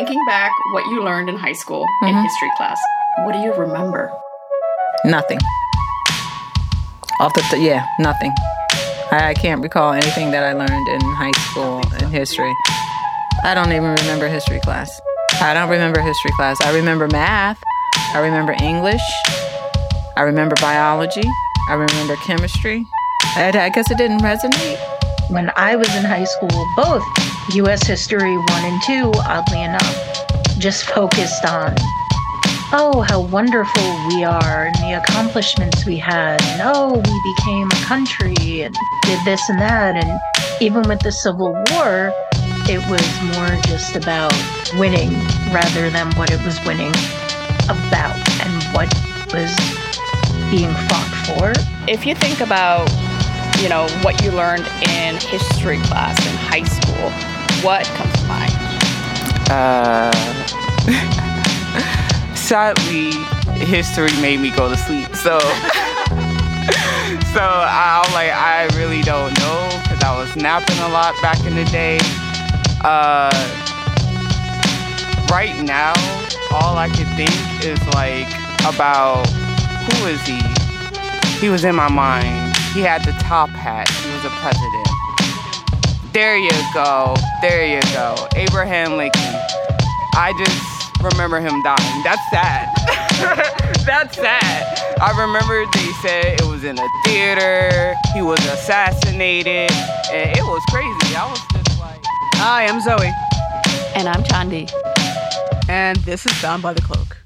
Thinking back what you learned in high school in Mhm. history class, what do you remember? Nothing. Off the t- yeah, nothing. I, I can't recall anything that I learned in high school in history. I don't even remember history class. I don't remember history class. I remember math. I remember English. I remember biology. I remember chemistry. I, I guess it didn't resonate. When I was in high school, both US History 1 and 2, oddly enough, just focused on, oh, how wonderful we are and the accomplishments we had, and oh, we became a country and did this and that. And even with the Civil War, it was more just about winning rather than what it was winning about and what was being fought for. If you think about, you know, what you learned in history class in high school, what comes to mind? Uh, sadly, history made me go to sleep. So, so I'm like, I really don't know because I was napping a lot back in the day. Uh, right now, all I could think is like about who is he? He was in my mind. He had the top hat. He was a president. There you go. There you go. Abraham Lincoln. I just remember him dying. That's sad. That's sad. I remember they said it was in a theater. He was assassinated. And it was crazy. I was just like, Hi, I'm Zoe, And I'm Chandi. and this is Bound by the Cloak.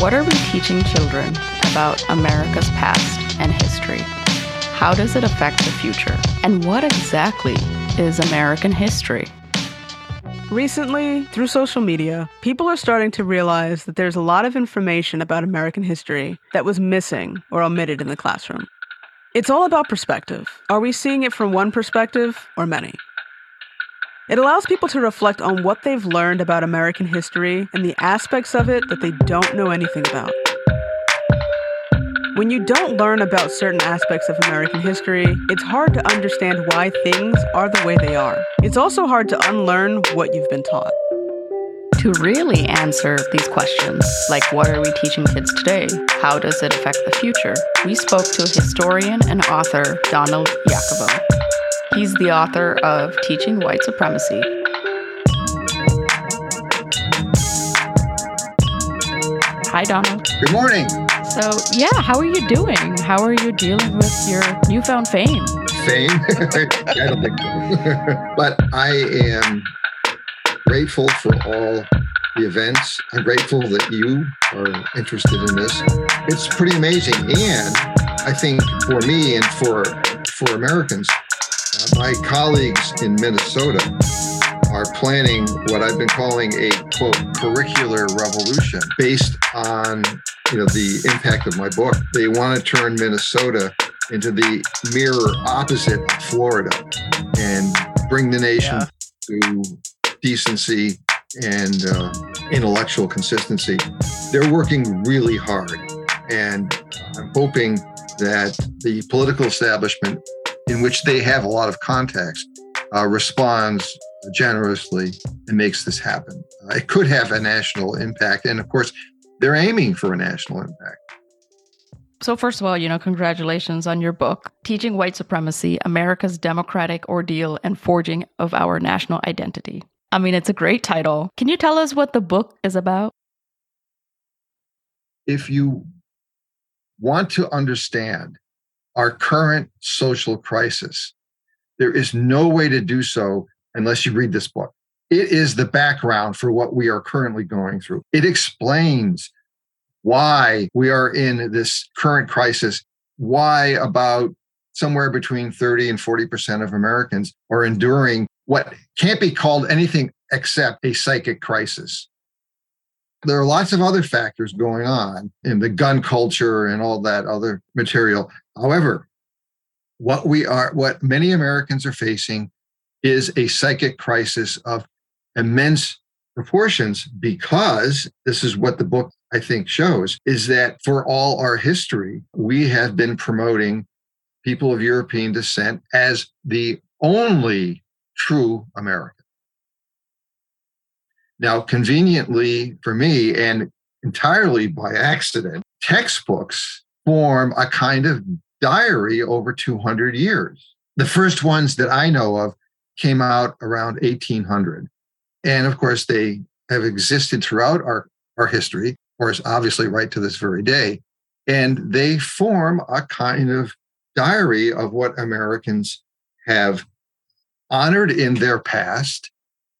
What are we teaching children about America's past and history? How does it affect the future? And what exactly is American history? Recently, through social media, people are starting to realize that there's a lot of information about American history that was missing or omitted in the classroom. It's all about perspective. Are we seeing it from one perspective or many? It allows people to reflect on what they've learned about American history and the aspects of it that they don't know anything about. When you don't learn about certain aspects of American history, it's hard to understand why things are the way they are. It's also hard to unlearn what you've been taught. To really answer these questions, like what are we teaching kids today? How does it affect the future? We spoke to historian and author Donald Yacovone. He's the author of Teaching White Supremacy. Hi, Donald. Good morning. So, yeah, how are you doing? How are you dealing with your newfound fame? Fame? I don't think so. but I am grateful for all the events. I'm grateful that you are interested in this. It's pretty amazing. And I think for me and for for Americans, my colleagues in Minnesota are planning what I've been calling a quote curricular revolution based on you know the impact of my book. They want to turn Minnesota into the mirror opposite of Florida and bring the nation to decency and uh, intellectual consistency. They're working really hard, and I'm hoping that the political establishment, in which they have a lot of contacts, uh, responds generously and makes this happen. Uh, it could have a national impact, and of course, they're aiming for a national impact. So, first of all, you know, congratulations on your book, Teaching White Supremacy America's Democratic Ordeal and Forging of Our National Identity. I mean, it's a great title. Can you tell us what the book is about? If you want to understand our current social crisis, there is no way to do so unless you read this book. It is the background for what we are currently going through. It explains why we are in this current crisis, why about somewhere between 30 and 40% of Americans are enduring what can't be called anything except a psychic crisis. There are lots of other factors going on in the gun culture and all that other material. However, what we are, what many Americans are facing is a psychic crisis of immense proportions because this is what the book I think, shows is that for all our history, we have been promoting people of European descent as the only true American. Now, conveniently for me, and entirely by accident, textbooks form a kind of diary over 200 years. The first ones that I know of came out around 1800. And of course, they have existed throughout our, our history, or is obviously right to this very day. And they form a kind of diary of what Americans have honored in their past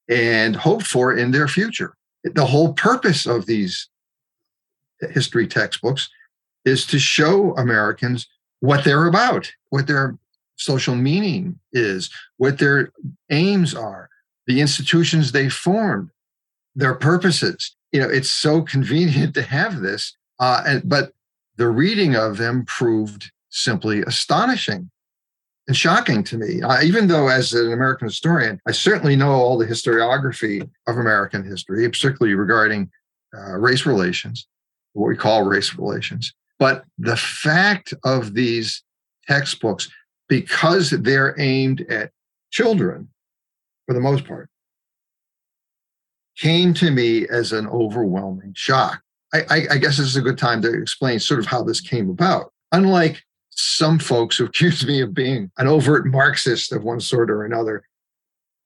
and hoped for in their future. The whole purpose of these history textbooks is to show Americans what they're about, what their social meaning is, what their aims are, the institutions they formed, their purposes. You know, it's so convenient to have this, uh, and, but the reading of them proved simply astonishing and shocking to me. Uh, even though, as an American historian, I certainly know all the historiography of American history, particularly regarding uh, race relations, what we call race relations. But the fact of these textbooks, because they're aimed at children for the most part, came to me as an overwhelming shock. I, I, I guess this is a good time to explain sort of how this came about. Unlike some folks who accuse me of being an overt Marxist of one sort or another.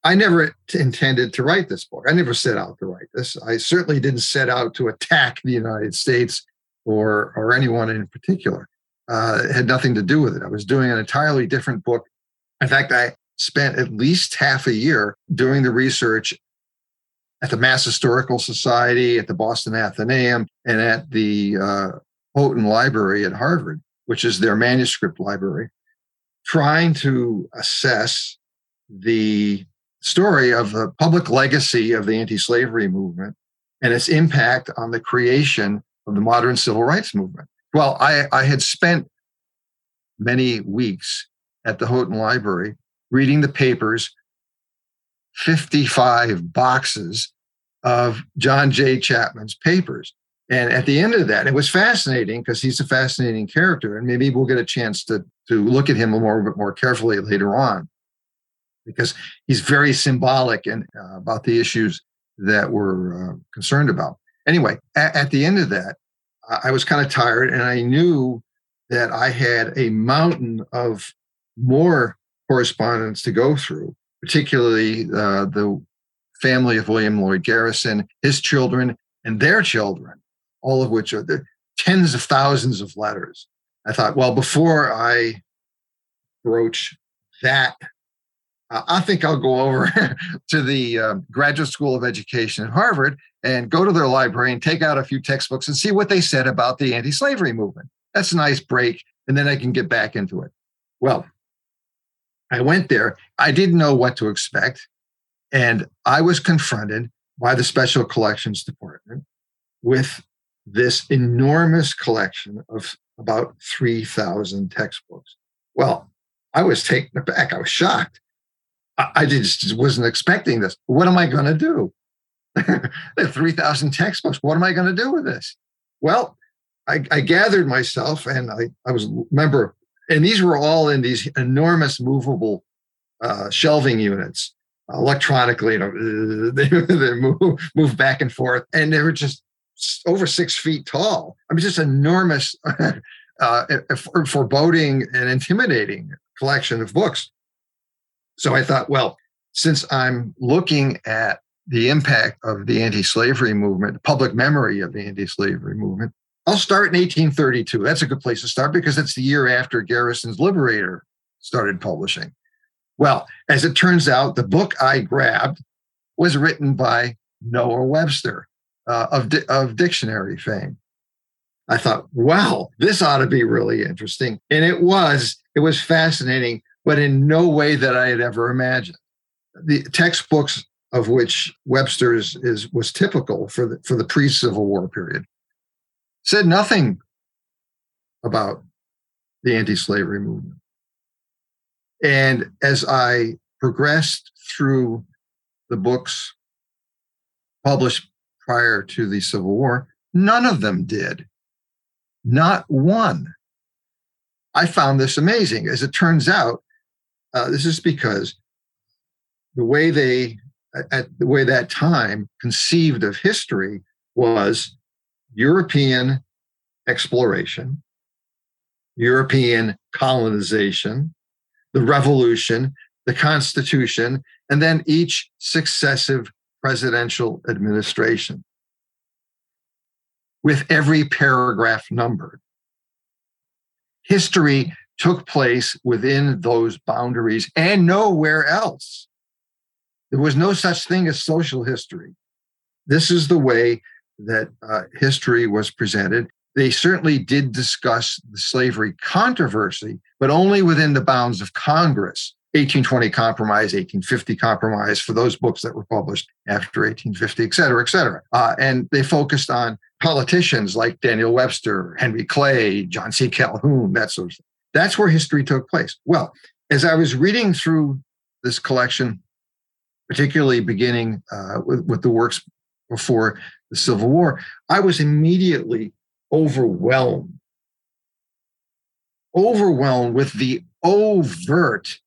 I never intended to write this book. I never set out to write this. I certainly didn't set out to attack the United States or or anyone in particular. Uh, had nothing to do with it. I was doing an entirely different book. In fact, I spent at least half a year doing the research at the Mass Historical Society, at the Boston Athenaeum, and at the uh, Houghton Library at Harvard which is their manuscript library, trying to assess the story of the public legacy of the anti slavery movement and its impact on the creation of the modern civil rights movement. Well, I, I had spent many weeks at the Houghton Library reading the papers, 55 boxes of John J. Chapman's papers. And at the end of that, it was fascinating because he's a fascinating character, and maybe we'll get a chance to to look at him a little bit more carefully later on, because he's very symbolic and uh, about the issues that we're uh, concerned about. Anyway, at, at the end of that, I was kind of tired, and I knew that I had a mountain of more correspondence to go through, particularly uh, the family of William Lloyd Garrison, his children, and their children all of which are the tens of thousands of letters. I thought, well, before I broach that, uh, I think I'll go over to the uh, Graduate School of Education at Harvard and go to their library and take out a few textbooks and see what they said about the anti slavery movement. That's a nice break. And then I can get back into it. Well, I went there. I didn't know what to expect. And I was confronted by the Special Collections Department with this enormous collection of about 3,000 textbooks. Well, I was taken aback. I was shocked. I, I just wasn't expecting this. What am I going to do? 3,000 textbooks. What am I going to do with this? Well, I, I gathered myself and I, I was, remember, and these were all in these enormous movable uh, shelving units electronically. You know, they, they move, move back and forth. And they were just over six feet tall. I mean, just enormous, uh, foreboding and intimidating collection of books. So I thought, well, since I'm looking at the impact of the anti-slavery movement, public memory of the anti-slavery movement, I'll start in 1832. That's a good place to start because it's the year after Garrison's Liberator started publishing. Well, as it turns out, the book I grabbed was written by Noah Webster, uh, of, of dictionary fame. I thought, wow, this ought to be really interesting. And it was, it was fascinating, but in no way that I had ever imagined. The textbooks of which Webster's is was typical for the for the pre-Civil War period said nothing about the anti-slavery movement. And as I progressed through the books published prior to the Civil War, None of them did. Not one. I found this amazing. As it turns out, uh, this is because the way they, at the way that time conceived of history was European exploration, European colonization, the revolution, the Constitution, and then each successive presidential administration with every paragraph numbered. History took place within those boundaries and nowhere else. There was no such thing as social history. This is the way that uh, history was presented. They certainly did discuss the slavery controversy, but only within the bounds of Congress. 1820 Compromise, 1850 Compromise, for those books that were published after 1850, et cetera, et cetera. Uh, and they focused on politicians like Daniel Webster, Henry Clay, John C. Calhoun, that sort of thing. That's where history took place. Well, as I was reading through this collection, particularly beginning uh, with, with the works before the Civil War, I was immediately overwhelmed, overwhelmed with the overt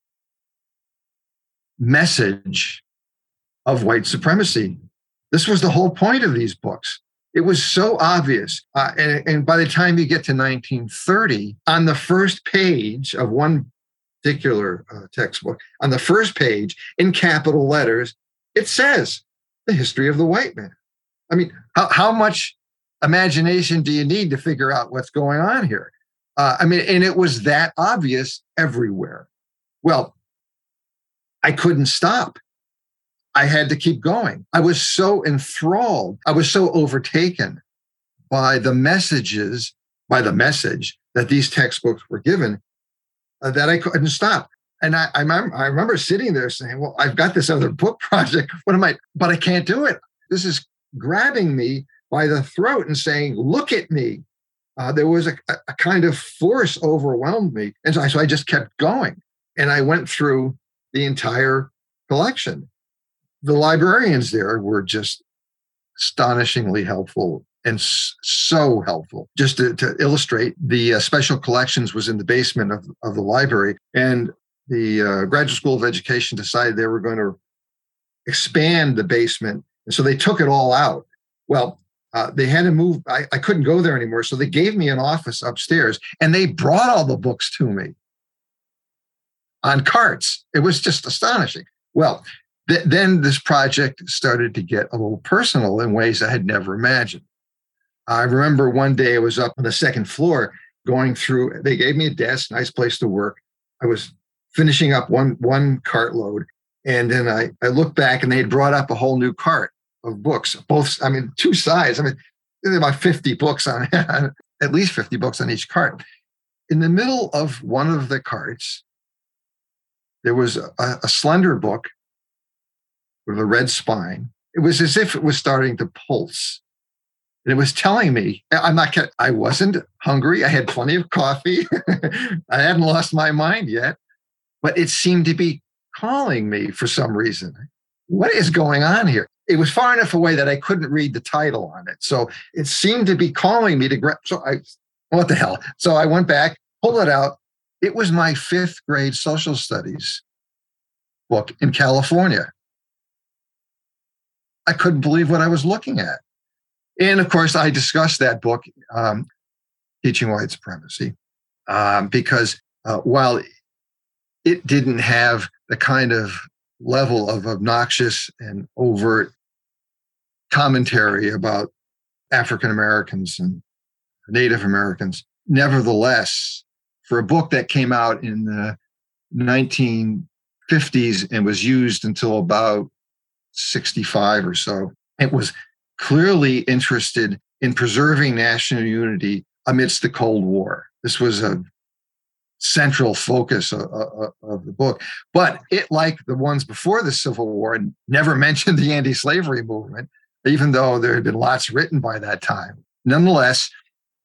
message of white supremacy. This was the whole point of these books. It was so obvious. Uh, and, and by the time you get to 1930, on the first page of one particular uh, textbook, on the first page in capital letters, it says the history of the white man. I mean, how, how much imagination do you need to figure out what's going on here? Uh, I mean, and it was that obvious everywhere. Well, I couldn't stop. I had to keep going. I was so enthralled. I was so overtaken by the messages, by the message that these textbooks were given uh, that I couldn't stop. And I, I, remember, I remember sitting there saying, Well, I've got this other book project. What am I? But I can't do it. This is grabbing me by the throat and saying, Look at me. Uh, there was a, a, kind of force overwhelmed me. And so I, so I just kept going. And I went through the entire collection. The librarians there were just astonishingly helpful and so helpful. Just to, to illustrate, the uh, special collections was in the basement of, of the library, and the uh, Graduate School of Education decided they were going to expand the basement, and so they took it all out. Well, uh, they had to move. I, I couldn't go there anymore, so they gave me an office upstairs, and they brought all the books to me on carts. It was just astonishing. Well, th- then this project started to get a little personal in ways I had never imagined. I remember one day I was up on the second floor going through, they gave me a desk, nice place to work. I was finishing up one, one cart load. And then I, I looked back and they had brought up a whole new cart of books, both, I mean, two sides. I mean, about 50 books on, at least 50 books on each cart. In the middle of one of the carts, there was a, a slender book with a red spine. It was as if it was starting to pulse. And it was telling me, I'm not, I wasn't hungry. I had plenty of coffee. I hadn't lost my mind yet, but it seemed to be calling me for some reason. What is going on here? It was far enough away that I couldn't read the title on it. So it seemed to be calling me to grab. So I, what the hell? So I went back, pulled it out, it was my fifth grade social studies book in California. I couldn't believe what I was looking at. And of course, I discussed that book, um, Teaching White Supremacy, um, because uh, while it didn't have the kind of level of obnoxious and overt commentary about African Americans and Native Americans, nevertheless, for a book that came out in the 1950s and was used until about 65 or so. It was clearly interested in preserving national unity amidst the Cold War. This was a central focus of, of, of, the book. But it, like the ones before the Civil War, never mentioned the anti slavery movement, even though there had been lots written by that time. Nonetheless,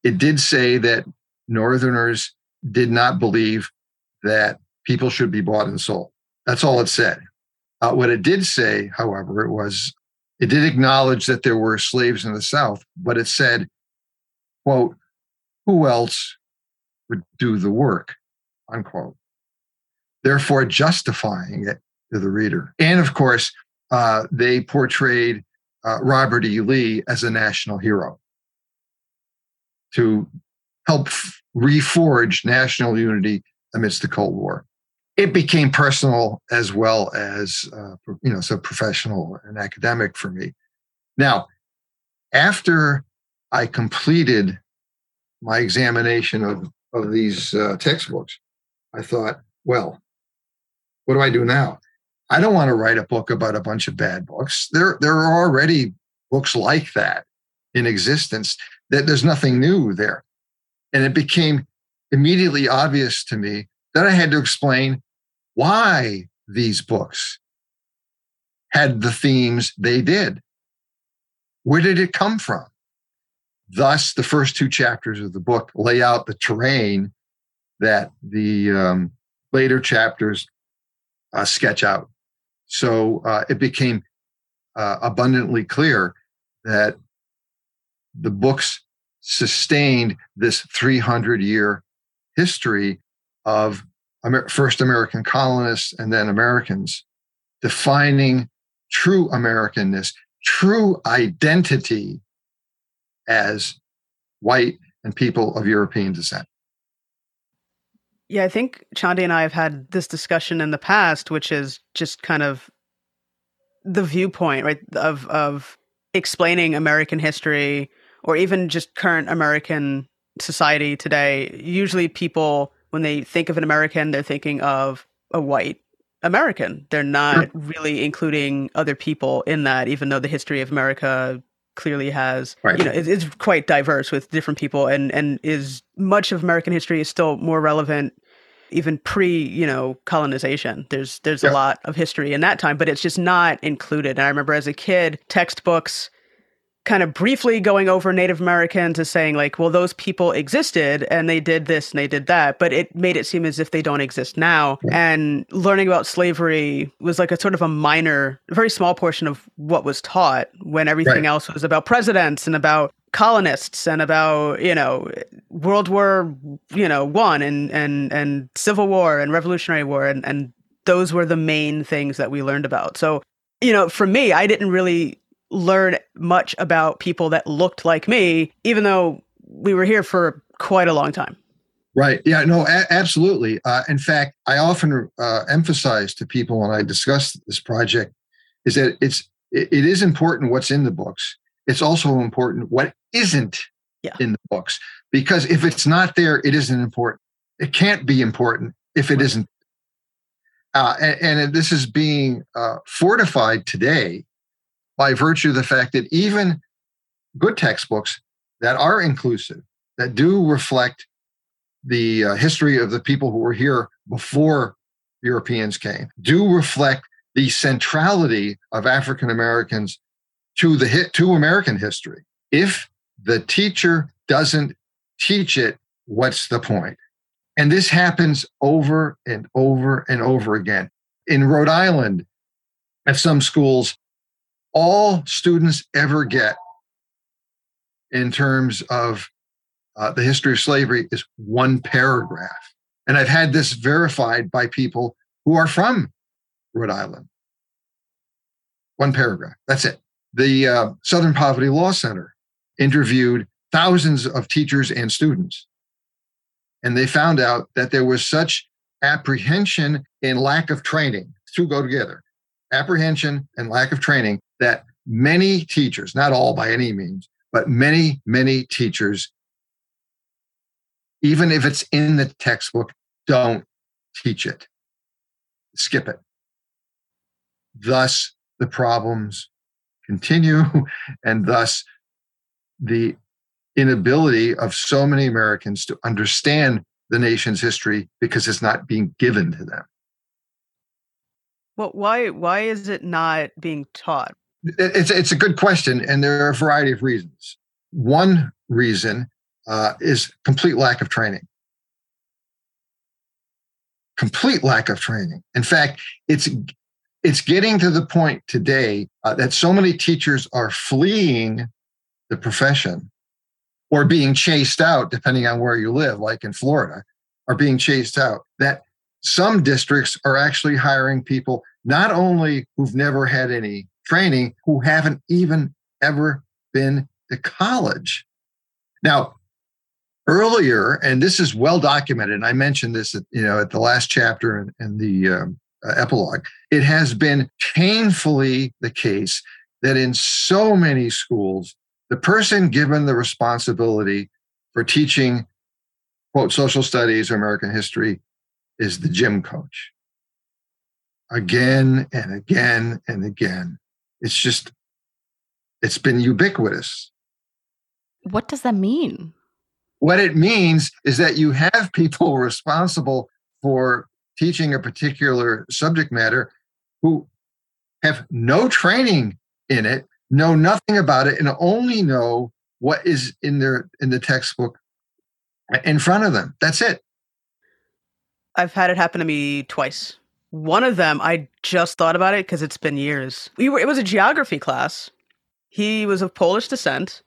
it did say that Northerners did not believe that people should be bought and sold. That's all it said. Uh, what it did say, however, it was It did acknowledge that there were slaves in the South, but it said, quote, who else would do the work, unquote. Therefore, justifying it to the reader. And of course, uh, they portrayed uh, Robert E. Lee as a national hero to help reforge national unity amidst the Cold War. It became personal as well as, uh, you know, so professional and academic for me. Now, after I completed my examination of, of these uh, textbooks, I thought, well, what do I do now? I don't want to write a book about a bunch of bad books. There, there are already books like that in existence. That there's nothing new there, and it became immediately obvious to me that I had to explain why these books had the themes they did. Where did it come from? Thus, the first two chapters of the book lay out the terrain that the um, later chapters uh, sketch out. So uh, it became uh, abundantly clear that the books sustained this 300 year history of Amer- first American colonists and then Americans defining true Americanness, true identity as white and people of European descent. Yeah, I think Chandi and I have had this discussion in the past, which is just kind of the viewpoint, right, of of explaining American history or even just current American society today. Usually people when they think of an American, they're thinking of a white American. They're not really including other people in that, even though the history of America clearly has right. you know it, it's quite diverse with different people and and is much of american history is still more relevant even pre you know colonization there's there's yeah. a lot of history in that time but it's just not included and i remember as a kid textbooks kind of briefly going over native americans as saying like well those people existed and they did this and they did that but it made it seem as if they don't exist now yeah. and learning about slavery was like a sort of a minor very small portion of what was taught when everything right. else was about presidents and about colonists and about you know World War you know one and and and Civil War and Revolutionary War and and those were the main things that we learned about. So you know, for me, I didn't really learn much about people that looked like me, even though we were here for quite a long time. Right. Yeah. No. A- absolutely. Uh, in fact, I often uh, emphasize to people when I discuss this project is that it's it, it is important what's in the books it's also important what isn't yeah. in the books because if it's not there it isn't important it can't be important if it not uh, and, and, this is being uh, fortified today by virtue of the fact that even good textbooks that are inclusive that do reflect the uh, history of the people who were here before Europeans came do reflect the centrality of African Americans to the hit to American history. If the teacher doesn't teach it, what's the point? And this happens over and over and over again. In Rhode Island, at some schools, all students ever get in terms of uh, the history of slavery is one paragraph. And I've had this verified by people who are from Rhode Island. One paragraph. That's it the uh, Southern Poverty Law Center interviewed thousands of teachers and students. And they found out that there was such apprehension and lack of training, two go together apprehension and lack of training, that many teachers, not all by any means, but many, many teachers, even if it's in the textbook, don't teach it, skip it. Thus, the problems continue, and thus the inability of so many Americans to understand the nation's history because it's not being given to them. Well, why why is it not being taught? It's it's a good question, and there are a variety of reasons. One reason uh, is complete lack of training. Complete lack of training. In fact, it's it's getting to the point today uh, that so many teachers are fleeing the profession or being chased out, depending on where you live, like in Florida, are being chased out. That some districts are actually hiring people not only who've never had any training, who haven't even ever been to college. Now, earlier, and this is well documented, and I mentioned this at, you know, at the last chapter in, in the um, uh, epilogue, it has been painfully the case that in so many schools, the person given the responsibility for teaching, quote, social studies or American history is the gym coach. Again and again and again. It's just, it's been ubiquitous. What does that mean? What it means is that you have people responsible for teaching a particular subject matter who have no training in it, know nothing about it, and only know what is in their in the textbook in front of them. That's it. I've had it happen to me twice. One of them, I just thought about it because it's been years. We were, it was a geography class. He was of Polish descent.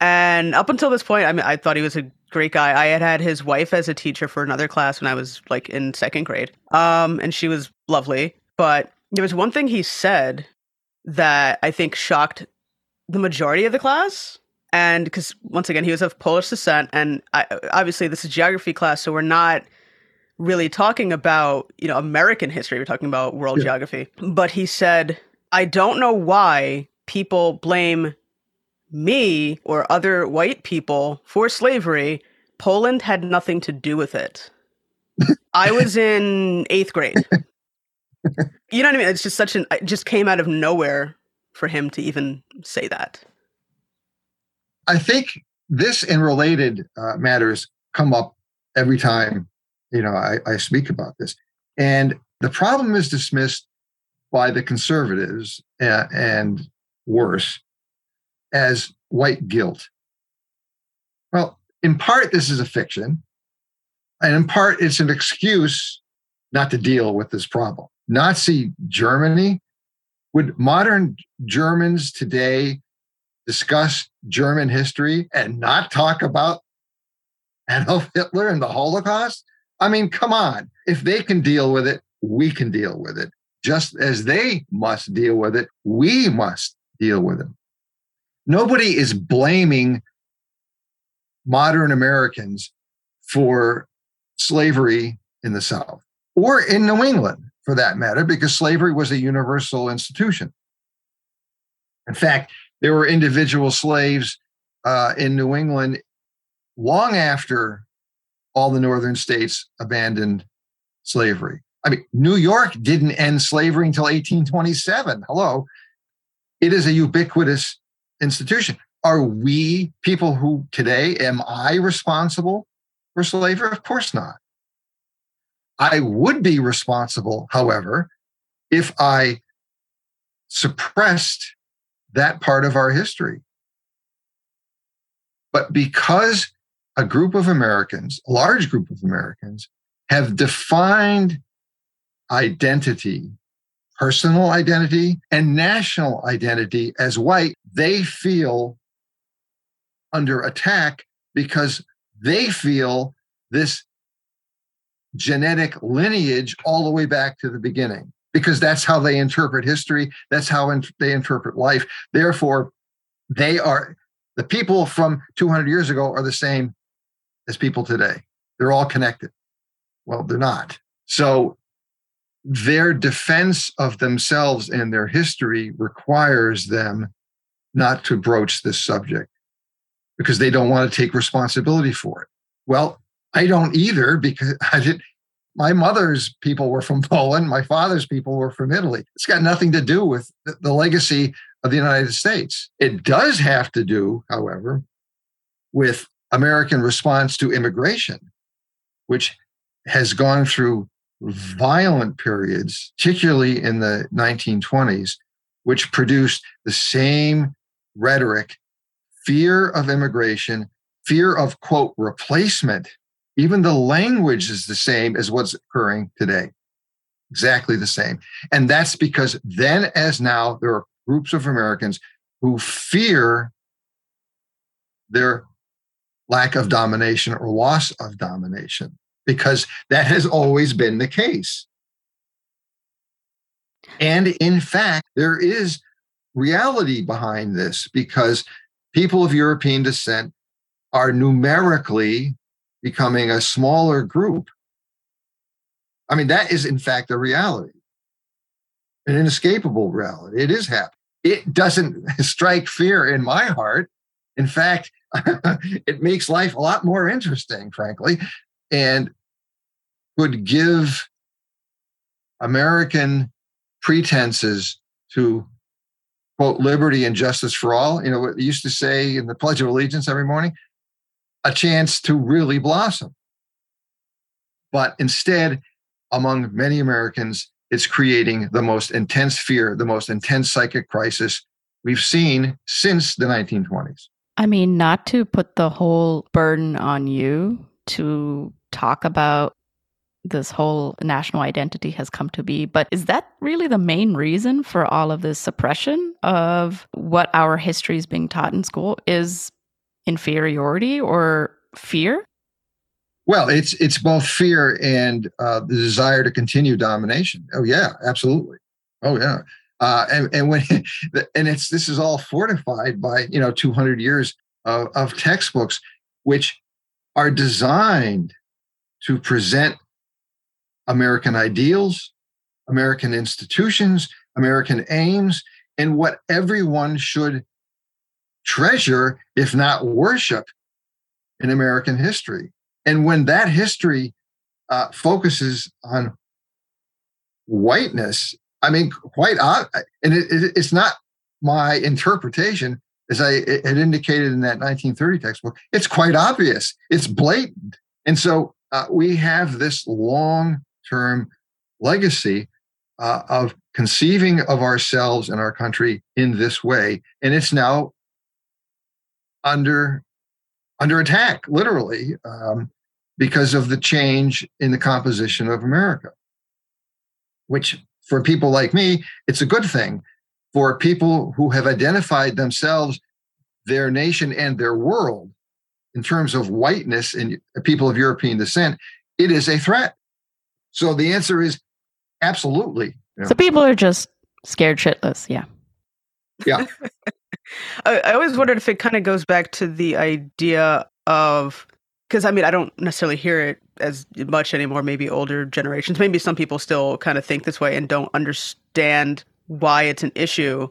And up until this point, I mean, I thought he was a great guy. I had had his wife as a teacher for another class when I was like in second grade. Um, and she was lovely. But there was one thing he said that I think shocked the majority of the class. And because once again, he was of Polish descent, and I, obviously this is geography class, so we're not really talking about you know American history. We're talking about world yeah. geography. But he said, "I don't know why people blame me or other white people for slavery. Poland had nothing to do with it." I was in eighth grade. you know what I mean? It's just such an. It just came out of nowhere for him to even say that. I think this and related uh, matters come up every time you know, I, I speak about this. And the problem is dismissed by the conservatives and, and worse as white guilt. Well, in part, this is a fiction, and in part, it's an excuse not to deal with this problem. Nazi Germany, would modern Germans today discuss German history and not talk about Adolf Hitler and the Holocaust? I mean, come on. If they can deal with it, we can deal with it. Just as they must deal with it, we must deal with it. Nobody is blaming modern Americans for slavery in the South or in New England for that matter, because slavery was a universal institution. In fact, there were individual slaves uh, in New England long after all the northern states abandoned slavery. I mean, New York didn't end slavery until 1827. Hello. It is a ubiquitous institution. Are we people who today, am I responsible for slavery? Of course not. I would be responsible, however, if I suppressed that part of our history. But because a group of Americans, a large group of Americans, have defined identity, personal identity, and national identity as white, they feel under attack because they feel this genetic lineage all the way back to the beginning because that's how they interpret history that's how in, they interpret life. Therefore they are the people from 200 years ago are the same as people today. They're all connected. Well, they're not. So their defense of themselves and their history requires them not to broach this subject because they don't want to take responsibility for it. Well, I don't either because I did my mother's people were from Poland, my father's people were from Italy. It's got nothing to do with the legacy of the United States. It does have to do, however, with American response to immigration, which has gone through violent periods, particularly in the 1920s, which produced the same rhetoric fear of immigration, fear of, quote, replacement. Even the language is the same as what's occurring today. exactly the same. And that's because then, as now, there are groups of Americans who fear their lack of domination or loss of domination, because that has always been the case. And in fact, there is reality behind this because people of European descent are numerically becoming a smaller group. I mean, that is in fact a reality, an inescapable reality. It is happening. It doesn't strike fear in my heart. In fact, it makes life a lot more interesting, frankly, and would give American pretenses to quote liberty and justice for all, you know, what they used to say in the Pledge of Allegiance every morning, a chance to really blossom. But instead, among many Americans, it's creating the most intense fear, the most intense psychic crisis we've seen since the 1920s. I mean, not to put the whole burden on you to talk about this whole national identity has come to be. But is that really the main reason for all of this suppression of what our history is being taught in school? Is inferiority or fear? Well, it's it's both fear and uh, the desire to continue domination. Oh yeah, absolutely. Oh yeah. Uh, and and when and it's this is all fortified by you know 200 years of, of textbooks which are designed to present American ideals, American institutions, American aims, and what everyone should treasure, if not worship, in American history. And when that history uh, focuses on whiteness, I mean, quite odd, and it, it, it's not my interpretation, as I had indicated in that 1930 textbook. It's quite obvious. It's blatant, and so uh, we have this long term legacy uh, of conceiving of ourselves and our country in this way. And it's now under under attack, literally, um, because of the change in the composition of America. Which, for people like me, it's a good thing. For people who have identified themselves, their nation, and their world in terms of whiteness and people of European descent, it is a threat. So the answer is absolutely. So people are just scared shitless. Yeah. Yeah. I, I always wondered if it kind of goes back to the idea of because I mean I don't necessarily hear it as much anymore. Maybe older generations, maybe some people still kind of think this way and don't understand why it's an issue.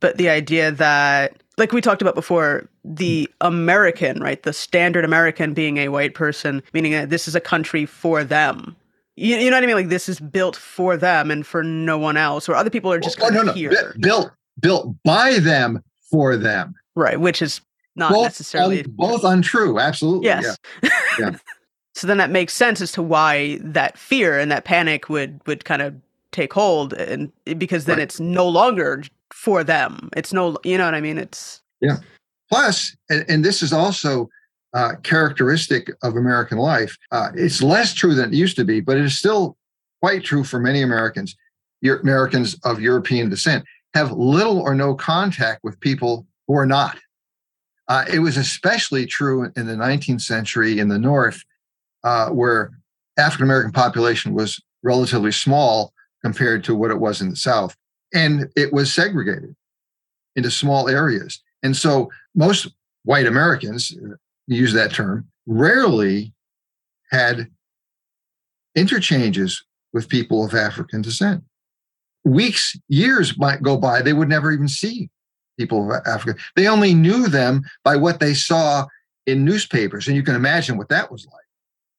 But the idea that, like we talked about before, the American, right, the standard American being a white person, meaning that this is a country for them. You, you know what I mean? Like this is built for them and for no one else, or other people are just well, kind no, of no, here. built built by them for them. Right, which is not both, necessarily both untrue. Absolutely. Yes. Yeah. yeah. so then that makes sense as to why that fear and that panic would would kind of take hold, and because then right. it's no longer for them. It's no, you know what I mean? It's yeah. Plus, and, and this is also uh, characteristic of American life. Uh, it's less true than it used to be, but it is still quite true for many Americans. Americans of European descent have little or no contact with people who are not. Uh, it was especially true in the 19th century in the North, uh, where African American population was relatively small compared to what it was in the South, and it was segregated into small areas. And so most white Americans, use that term, rarely had interchanges with people of African descent. Weeks, years might go by, they would never even see people of Africa. They only knew them by what they saw in newspapers. And you can imagine what that was like.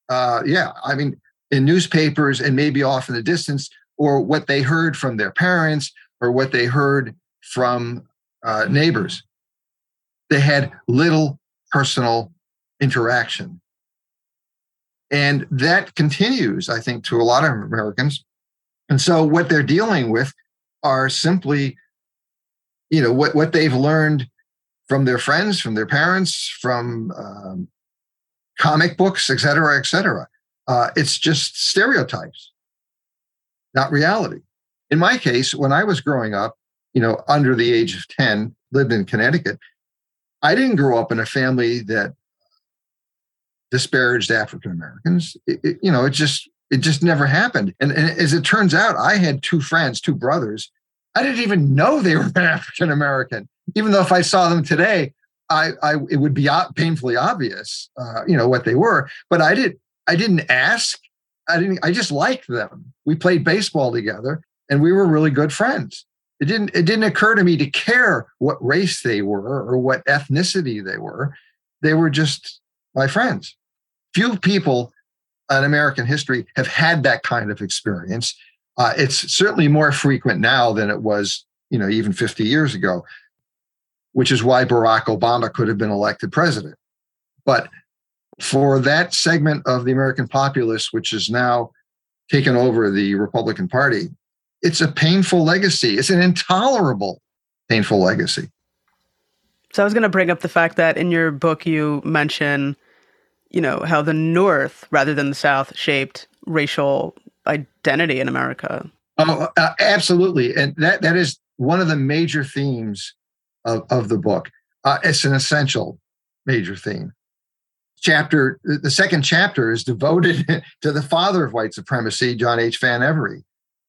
Uh, yeah, I mean, in newspapers and maybe off in the distance, or what they heard from their parents or what they heard from uh, neighbors. They had little personal interaction. And that continues, I think, to a lot of Americans. And so what they're dealing with are simply, you know, what, what they've learned from their friends, from their parents, from um, comic books, et cetera, et cetera. Uh, it's just stereotypes. not reality. In my case, when I was growing up, you know, under the age of 10, lived in Connecticut, I didn't grow up in a family that disparaged African Americans. you know, it just it just never happened. And, and as it turns out, I had two friends, two brothers. I didn't even know they were African American, even though if I saw them today, I, I it would be painfully obvious, uh, you know, what they were. But I did I didn't ask. I didn't. I just liked them. We played baseball together, and we were really good friends. It didn't. It didn't occur to me to care what race they were or what ethnicity they were. They were just my friends. Few people in American history have had that kind of experience. Uh, it's certainly more frequent now than it was, you know, even 50 years ago, which is why Barack Obama could have been elected president. But for that segment of the American populace, which is now taken over the Republican Party, it's a painful legacy. It's an intolerable, painful legacy. So I was going to bring up the fact that in your book you mention, you know, how the North rather than the South shaped racial identity in America. Oh, uh, absolutely, and that that is one of the major themes of of the book. Uh, it's an essential major theme chapter, the second chapter is devoted to the father of white supremacy, John H. Van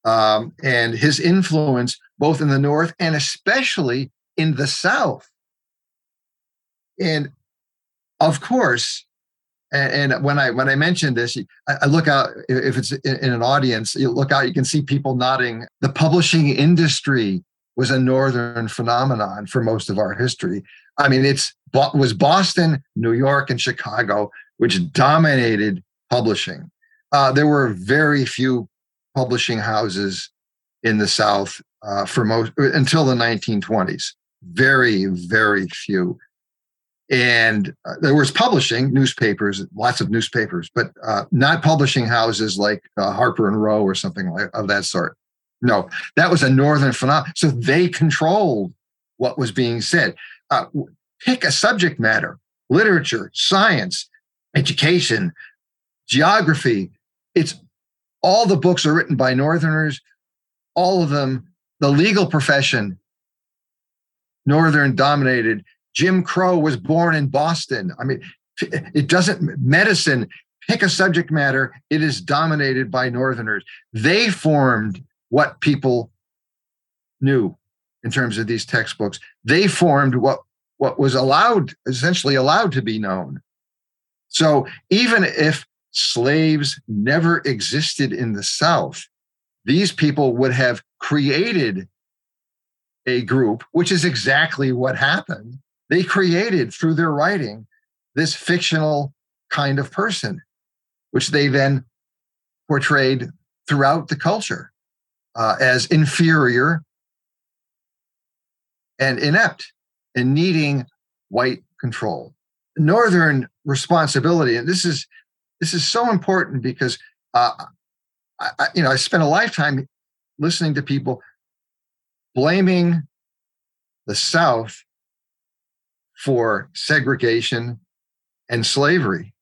um, and his influence both in the North and especially in the South. And of course, and, and when I when I mentioned this, I, I look out if it's in, in an audience, you look out, you can see people nodding. The publishing industry was a northern phenomenon for most of our history. I mean, it's was Boston, New York, and Chicago, which dominated publishing. Uh, there were very few publishing houses in the South uh, for most until the 1920s. Very, very few. And uh, there was publishing newspapers, lots of newspapers, but uh, not publishing houses like uh, Harper and Row or something like of that sort. No, that was a northern phenomenon. So they controlled what was being said. Uh, pick a subject matter literature, science, education, geography. It's all the books are written by Northerners, all of them, the legal profession, Northern dominated. Jim Crow was born in Boston. I mean, it doesn't, medicine, pick a subject matter, it is dominated by Northerners. They formed what people knew in terms of these textbooks. They formed what what was allowed, essentially allowed to be known. So even if slaves never existed in the South, these people would have created a group, which is exactly what happened. They created through their writing this fictional kind of person, which they then portrayed throughout the culture uh, as inferior and inept and needing white control. Northern responsibility, and this is this is so important because uh, I, you know I spent a lifetime listening to people blaming the South for segregation and slavery,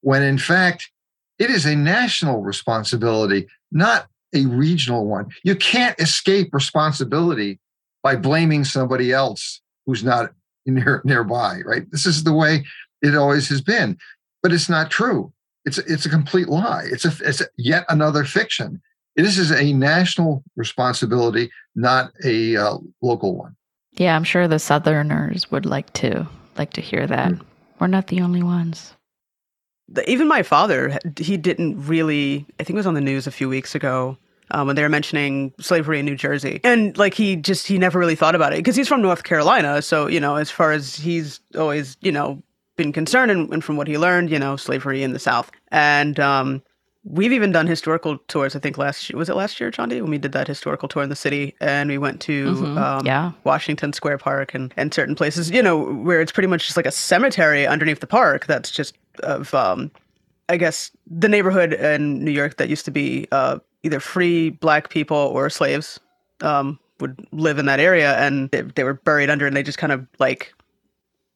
when in fact it is a national responsibility, not a regional one. You can't escape responsibility by blaming somebody else who's not near, nearby, right? This is the way it always has been, but it's not true. It's it's a complete lie. It's a it's yet another fiction. This is a national responsibility, not a uh, local one. Yeah, I'm sure the Southerners would like to like to hear that. Mm. We're not the only ones. Even my father, he didn't really. I think it was on the news a few weeks ago um, when they were mentioning slavery in New Jersey. And like he just, he never really thought about it because he's from North Carolina. So, you know, as far as he's always, you know, been concerned and, and from what he learned, you know, slavery in the South. And um, we've even done historical tours. I think last year, was it last year, Chandi, when we did that historical tour in the city and we went to mm-hmm. um, yeah. Washington Square Park and, and certain places, you know, where it's pretty much just like a cemetery underneath the park that's just of, um, I guess, the neighborhood in New York that used to be uh, either free black people or slaves um, would live in that area and they, they, were buried under and they just kind of like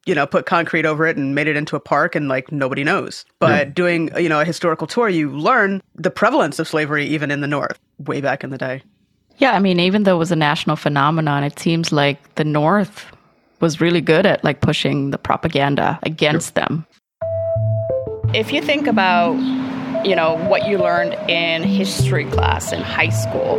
you know, put concrete over it and made it into a park and like nobody knows. But Yeah. doing, you know, a historical tour, you learn the prevalence of slavery even in the North way back in the day. Yeah, I mean, even though it was a national phenomenon, it seems like the North was really good at like pushing the propaganda against them. If you think about, you know, what you learned in history class in high school,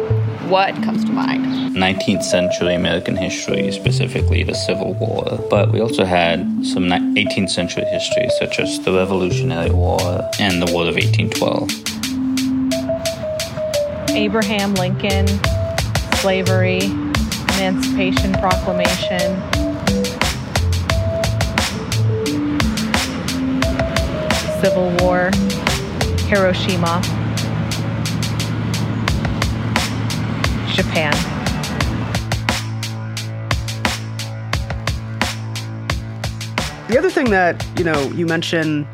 what comes to mind? 19th century American history, specifically the Civil War. But we also had some 18th century history, such as the Revolutionary War and the War of 1812. Abraham Lincoln, slavery, Emancipation Proclamation. Civil War, Hiroshima, Japan. The other thing that, you know, you mention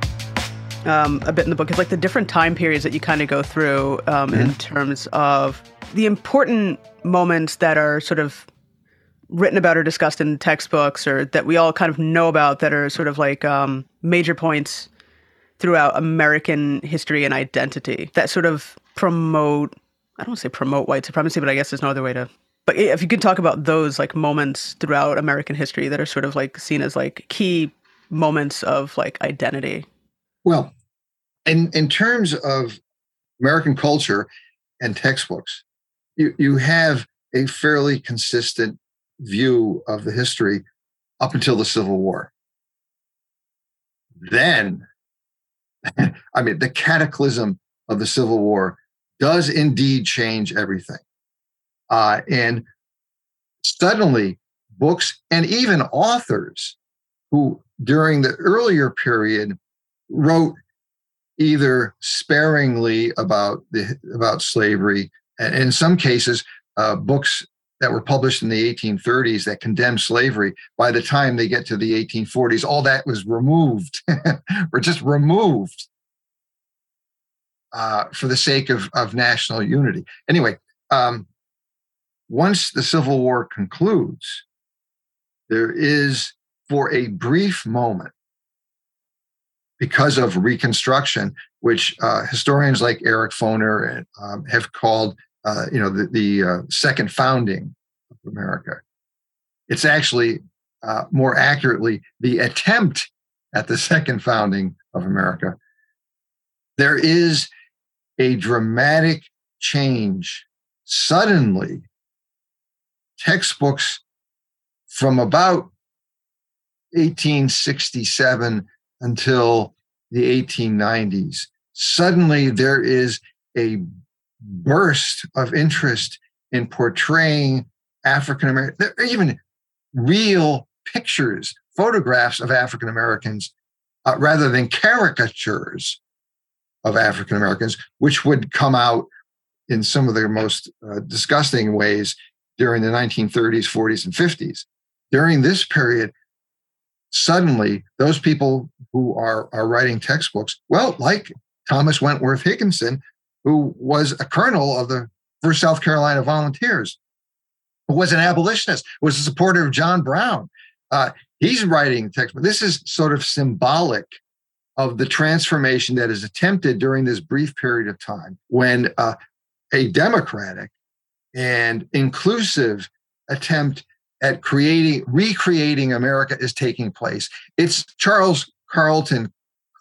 um, a bit in the book is like the different time periods that you kind of go through um, in terms of the important moments that are sort of written about or discussed in textbooks or that we all kind of know about that are sort of like um, major points throughout American history and identity that sort of promote, I don't want to say promote white supremacy, but I guess there's no other way to. But if you could talk about those like moments throughout American history that are sort of like seen as like key moments of like identity. Well, in in terms of American culture and textbooks, you you have a fairly consistent view of the history up until the Civil War. Then, I mean, the cataclysm of the Civil War does indeed change everything. Uh, and suddenly, books and even authors who during the earlier period wrote either sparingly about the about slavery and in some cases uh, books that were published in the 1830s that condemned slavery by the time they get to the 1840s all that was removed or just removed uh, for the sake of, of national unity anyway um, once the civil war concludes there is for a brief moment because of Reconstruction, which uh, historians like Eric Foner um, have called, uh, you know, the, the uh, second founding of America. It's actually uh, more accurately the attempt at the second founding of America. There is a dramatic change. Suddenly, textbooks from about 1867 until the 1890s. Suddenly, there is a burst of interest in portraying African American, even real pictures, photographs of African Americans, uh, rather than caricatures of African Americans, which would come out in some of their most uh, disgusting ways during the 1930s, 40s, and 50s. During this period, suddenly those people who are, are writing textbooks, well, like Thomas Wentworth Higginson, who was a colonel of the First South Carolina Volunteers, who was an abolitionist, was a supporter of John Brown. Uh, he's writing textbook. This is sort of symbolic of the transformation that is attempted during this brief period of time when uh, a democratic and inclusive attempt at creating recreating america is taking place. It's charles carleton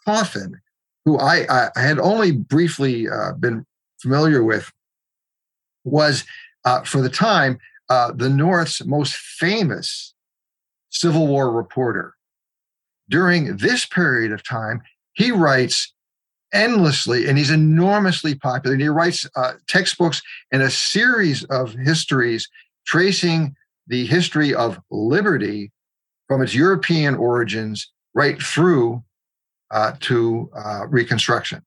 coffin who i, I had only briefly uh, been familiar with was uh, for the time uh, the north's most famous civil war reporter during this period of time he writes endlessly and he's enormously popular and he writes uh, textbooks and a series of histories tracing the history of liberty from its European origins right through uh, to uh, Reconstruction.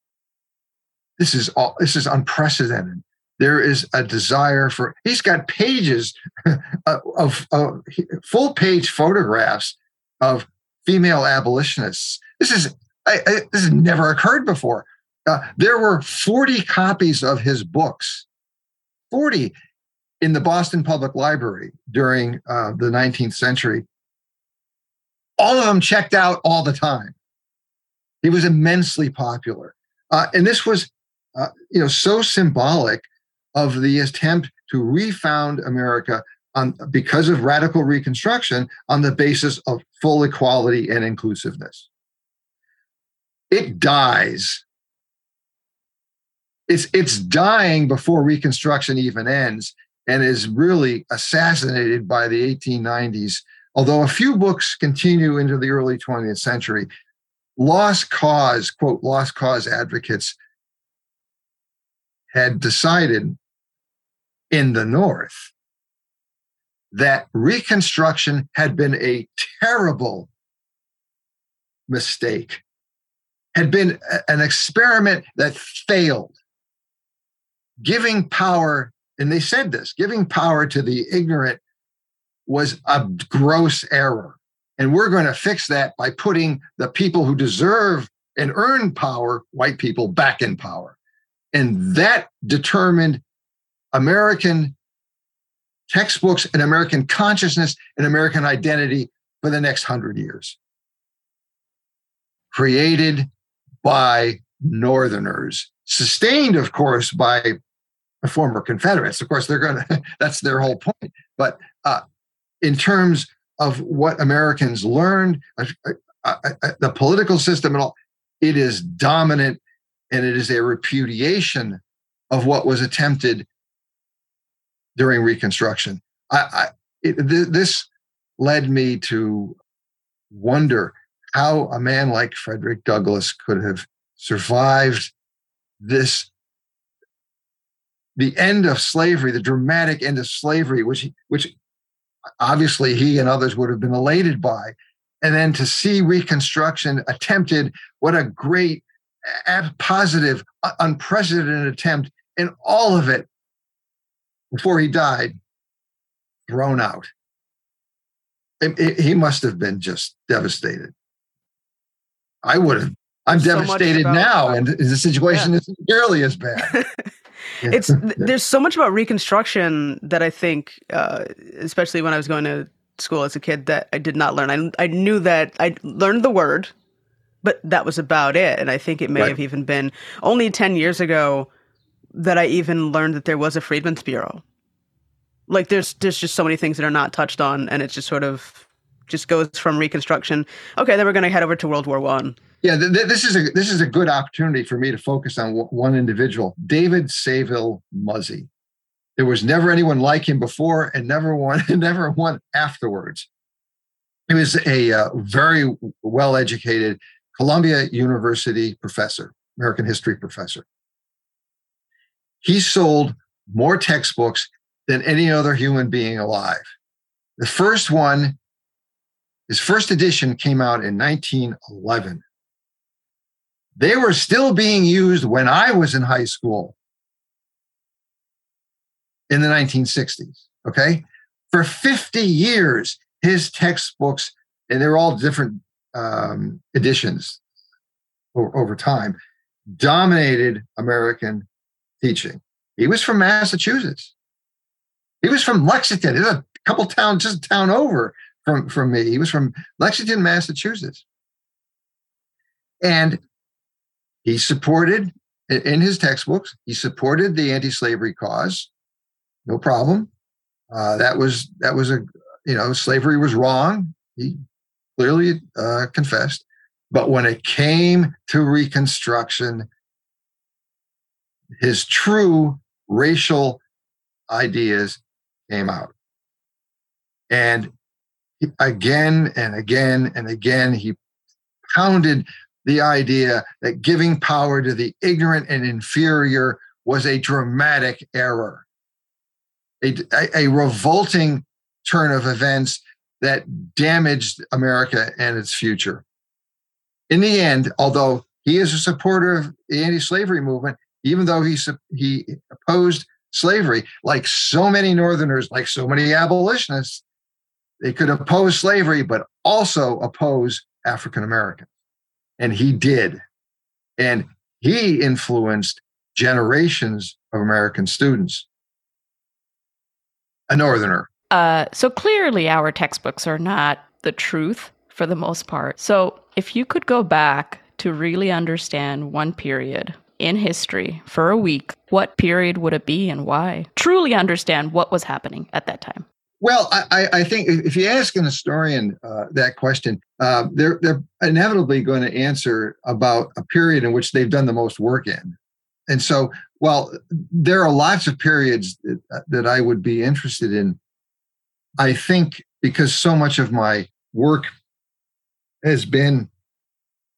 This is all. This is unprecedented. There is a desire for. He's got pages of, of full page photographs of female abolitionists. This is I, I, this has never occurred before. Uh, there were 40 copies of his books, 40 in the Boston Public Library during uh, the 19th century. all of them checked out all the time. He was immensely popular. Uh, and this was, uh, you know, so symbolic of the attempt to refound America on, because of radical reconstruction on the basis of full equality and inclusiveness. It dies. It's, it's dying before Reconstruction even ends and is really assassinated by the 1890s. Although a few books continue into the early 20th century, lost cause, quote, lost cause advocates had decided in the North that Reconstruction had been a terrible mistake, had been an experiment that failed. Giving power, and they said this giving power to the ignorant was a gross error. And we're going to fix that by putting the people who deserve and earn power, white people, back in power. And that determined American textbooks and American consciousness and American identity for the next hundred years. Created by Northerners, sustained, of course, by former Confederates. Of course, they're going to, that's their whole point. But uh, in terms of what Americans learned, uh, uh, uh, the political system and all, it is dominant and it is a repudiation of what was attempted during Reconstruction. I, I it, th- this led me to wonder how a man like Frederick Douglass could have survived this the end of slavery, the dramatic end of slavery, which which obviously he and others would have been elated by. And then to see Reconstruction attempted, what a great, positive, unprecedented attempt, and all of it before he died, thrown out. It, it, he must have been just devastated. I would have. I'm so devastated about, now, and the situation yeah. isn't nearly as bad. it's there's so much about Reconstruction that I think, uh, especially when I was going to school as a kid, that I did not learn. I I knew that I learned the word, but that was about it. And I think it may right. have even been only ten years ago that I even learned that there was a Freedmen's Bureau. Like there's there's just so many things that are not touched on, and it just sort of just goes from Reconstruction. Okay, then we're going to head over to World War One yeah, th- th- this is a this is a good opportunity for me to focus on w- one individual, David Saville Muzzey. There was never anyone like him before, and never one, and never one afterwards. He was a uh, very well educated Columbia University professor, American history professor. He sold more textbooks than any other human being alive. The first one, his first edition came out in 1911. They were still being used when I was in high school in the 1960s. Okay. For 50 years, his textbooks, and they're all different um, editions over, over time, dominated American teaching. He was from Massachusetts. He was from Lexington. There's a couple towns, just a town over from, from me. He was from Lexington, Massachusetts. And he supported in his textbooks, he supported the anti-slavery cause. No problem. Uh, that was that was a you know slavery was wrong. He clearly uh, confessed. But when it came to Reconstruction, his true racial ideas came out. And again and again and again, he pounded the idea that giving power to the ignorant and inferior was a dramatic error, a, a, a revolting turn of events that damaged America and its future. In the end, although he is a supporter of the anti-slavery movement, even though he he opposed slavery, like so many Northerners, like so many abolitionists, they could oppose slavery, but also oppose African Americans. And he did. And he influenced generations of American students. A Northerner. Uh, so clearly, our textbooks are not the truth for the most part. So, if you could go back to really understand one period in history for a week, what period would it be and why? Truly understand what was happening at that time. Well, I, I think if you ask an historian uh, that question, uh, they're they're inevitably going to answer about a period in which they've done the most work in. And so, while there are lots of periods that, uh, that I would be interested in, I think because so much of my work has been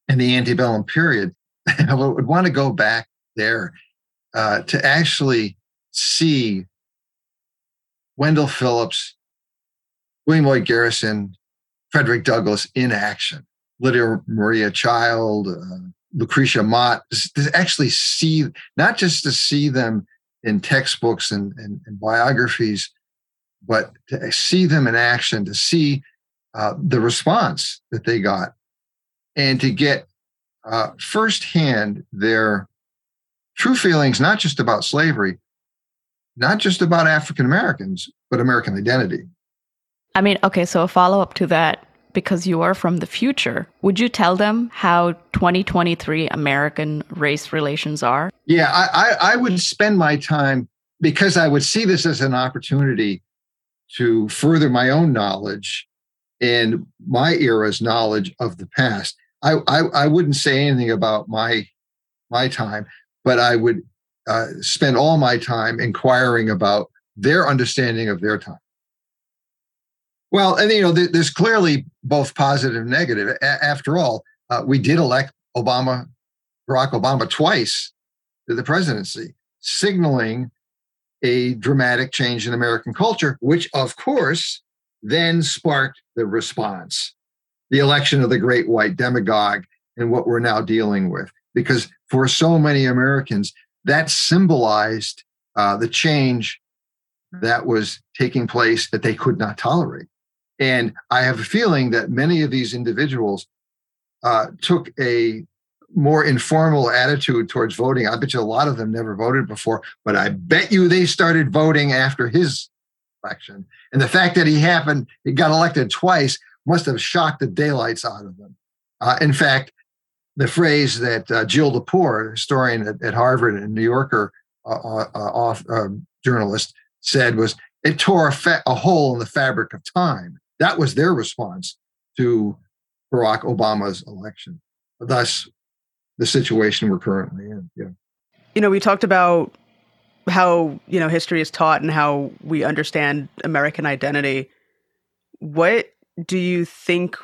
in the antebellum period, I would want to go back there uh, to actually see Wendell Phillips, William Lloyd Garrison, Frederick Douglass in action, Lydia Maria Child, uh, Lucretia Mott, to actually see, not just to see them in textbooks and, and, and biographies, but to see them in action, to see uh, the response that they got, and to get uh, firsthand their true feelings, not just about slavery, not just about African Americans, but American identity. I mean, okay, so a follow up to that, because you are from the future, would you tell them how 2023 American race relations are? Yeah, I, I, I would spend my time because I would see this as an opportunity to further my own knowledge and my era's knowledge of the past. I, I, I wouldn't say anything about my my time, but I would uh, spend all my time inquiring about their understanding of their time. Well, and you know, th- there's clearly both positive and negative. A- after all, uh, we did elect Obama, Barack Obama, twice to the presidency, signaling a dramatic change in American culture, which, of course, then sparked the response the election of the great white demagogue and what we're now dealing with. Because for so many Americans, that symbolized uh, the change that was taking place that they could not tolerate. And I have a feeling that many of these individuals uh, took a more informal attitude towards voting. I bet you a lot of them never voted before, but I bet you they started voting after his election. And the fact that he happened, he got elected twice, must have shocked the daylights out of them. Uh, in fact, the phrase that uh, Jill Lepore, historian at, at, Harvard and New Yorker uh, uh, uh off, um, journalist, said was it tore a, fa- a, hole in the fabric of time. That was their response to Barack Obama's election. Thus, the situation we're currently in. Yeah. You know, we talked about how you know history is taught and how we understand American identity. What do you think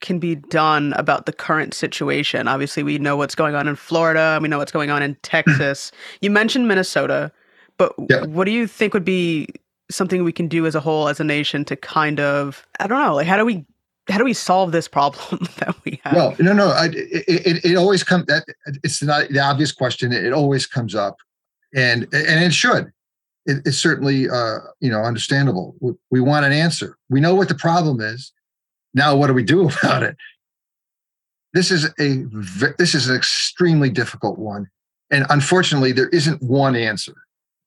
can be done about the current situation? Obviously, we know what's going on in Florida, we know what's going on in Texas. you mentioned Minnesota, but yeah. what do you think would be something we can do as a whole, as a nation, to kind of I don't know, like how do we how do we solve this problem that we have? Well, no, no, I, it, it, it always comes that it's not the obvious question. It always comes up, and and it should it, it's certainly uh, you know understandable. We, we want an answer. We know what the problem is. Now, what do we do about it? This is a this is an extremely difficult one, and unfortunately, there isn't one answer.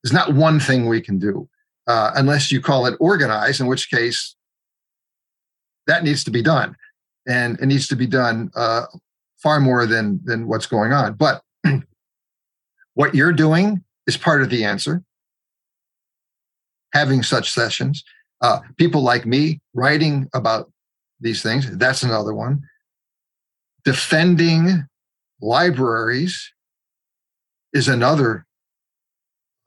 There's not one thing we can do, uh, unless you call it organize, in which case that needs to be done, and it needs to be done uh, far more than than what's going on. But what you're doing is part of the answer having such sessions. Uh, people like me writing about these things, that's another one. Defending libraries is another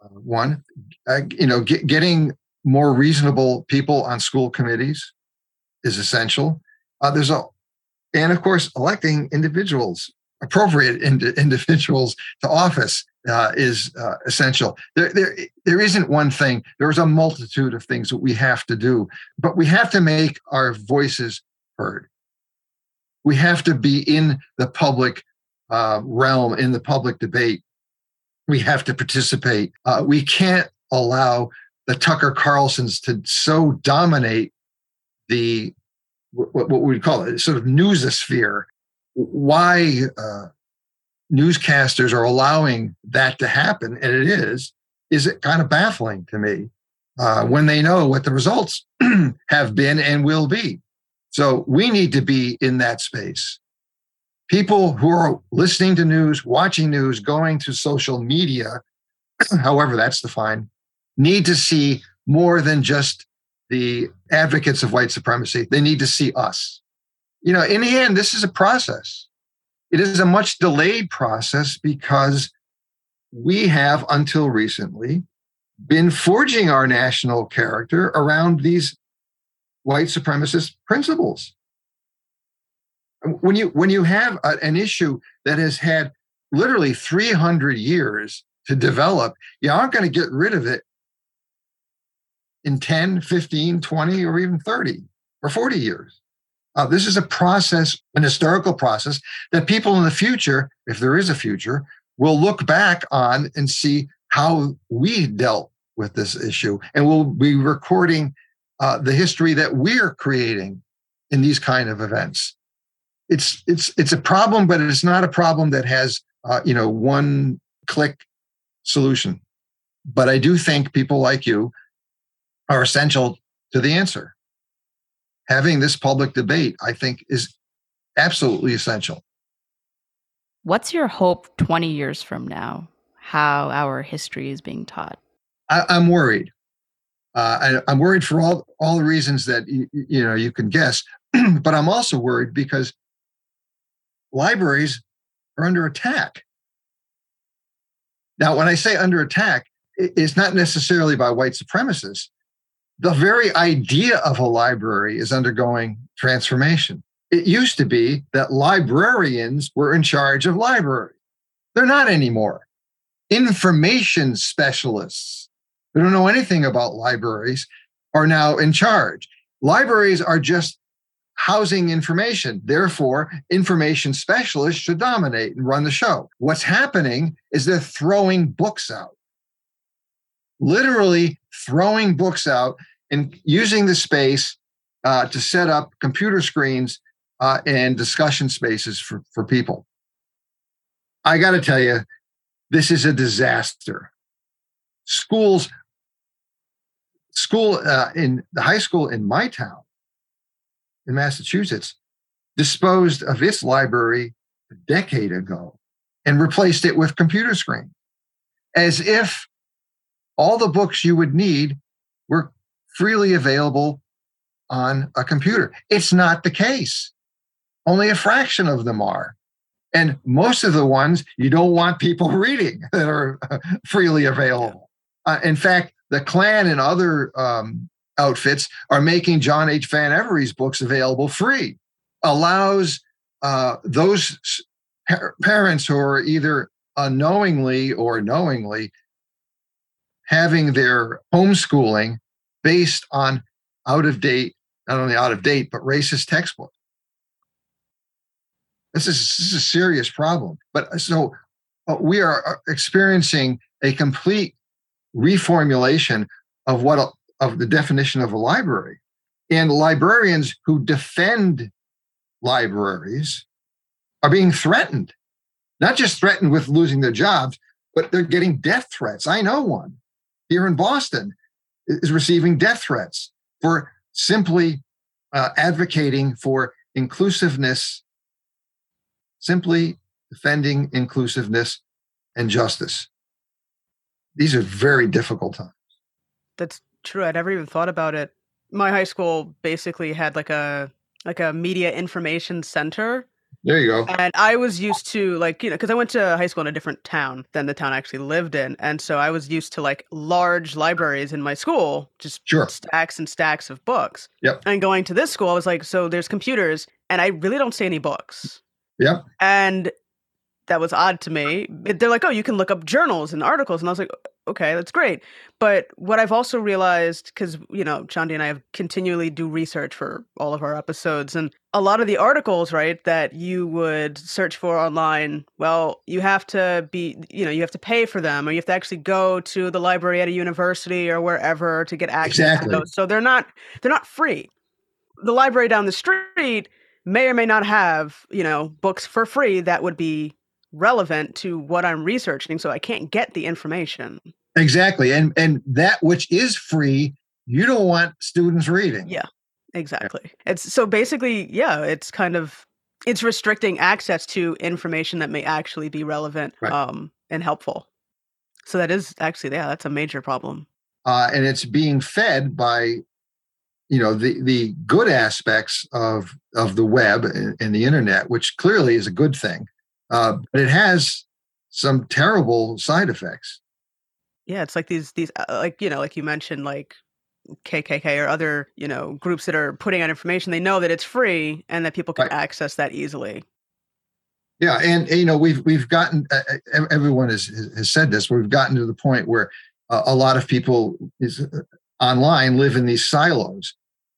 uh, one. Uh, you know, get, getting more reasonable people on school committees is essential. Uh, there's a, and of course, electing individuals, appropriate ind- individuals to office uh, is uh, essential. There, there, there isn't one thing. There's a multitude of things that we have to do, but we have to make our voices heard. We have to be in the public uh, realm, in the public debate. We have to participate. Uh, we can't allow the Tucker Carlsons to so dominate the what, what we call it sort of newsosphere. Why uh, newscasters are allowing that to happen, and it is, is it kind of baffling to me uh, when they know what the results have been and will be. So we need to be in that space. People who are listening to news, watching news, going to social media, however that's defined, need to see more than just the advocates of white supremacy. They need to see us. You know, in the end, this is a process. It is a much delayed process because we have, until recently, been forging our national character around these white supremacist principles. When you when you have a, an issue that has had literally 300 years to develop, you aren't going to get rid of it in 10, 15, 20, or even 30 or 40 years. Uh, this is a process, an historical process that people in the future, if there is a future, will look back on and see how we dealt with this issue. And we'll be recording uh, the history that we're creating in these kind of events. It's it's it's a problem, but it's not a problem that has uh, you know one click solution. But I do think people like you are essential to the answer. Having this public debate, I think, is absolutely essential. What's your hope 20 years from now? How our history is being taught? I, am worried. Uh, I, am worried for all all the reasons that you, you know you can guess, but I'm also worried because libraries are under attack. Now, when I say under attack, it's not necessarily by white supremacists. The very idea of a library is undergoing transformation. It used to be that librarians were in charge of library. They're not anymore. Information specialists who don't know anything about libraries are now in charge. Libraries are just housing information. Therefore, information specialists should dominate and run the show. What's happening is they're throwing books out, literally throwing books out and using the space uh, to set up computer screens uh, and discussion spaces for, for people. I got to tell you, this is a disaster. Schools school uh, in the high school in my town in Massachusetts disposed of its library a decade ago and replaced it with computer screen as if all the books you would need were freely available on a computer. It's not the case. Only a fraction of them are. And most of the ones you don't want people reading that are freely available. Uh, in fact, the Klan and other um, outfits are making John H. Van Evrie's books available free, allows uh, those par- parents who are either unknowingly or knowingly having their homeschooling based on out of date, not only out of date, but racist textbooks. This is, this is a serious problem. But so uh, we are uh, experiencing a complete reformulation of what of the definition of a library. And librarians who defend libraries are being threatened, not just threatened with losing their jobs, but they're getting death threats. I know one here in Boston is receiving death threats for simply uh, advocating for inclusiveness, simply defending inclusiveness and justice these are very difficult times. That's true. I'd never even thought about it. My high school basically had like a like a media information center. There you go. And I was used to like, you know, because I went to high school in a different town than the town I actually lived in. And so I was used to like large libraries in my school, just sure. stacks and stacks of books. Yep. And going to this school, I was like, so there's computers and I really don't see any books. Yep. And that was odd to me. They're like, oh, you can look up journals and articles. And I was like, okay, that's great. But what I've also realized, because, you know, Chandi and I have continually do research for all of our episodes, and a lot of the articles, right, that you would search for online, well, you have to be, you know, you have to pay for them, or you have to actually go to the library at a university or wherever to get access exactly. to those. So they're not, they're not free. The library down the street may or may not have, you know, books for free that would be relevant to what I'm researching, so I can't get the information. Exactly. And and that which is free, you don't want students reading. Yeah. Exactly. It's so basically, yeah, it's kind of it's restricting access to information that may actually be relevant Right. um, and helpful. So that is actually, yeah, that's a major problem. uh, and it's being fed by you know the the good aspects of of the web and, and the internet which clearly is a good thing uh, but it has some terrible side effects Yeah, it's like these these uh, like you know, like you mentioned, like KKK or other you know groups that are putting out information. They know that it's free and that people can Right. access that easily. yeah and, and, you know we've we've gotten uh, uh, everyone has has said this we've gotten to the point where uh, a lot of people is uh, online live in these silos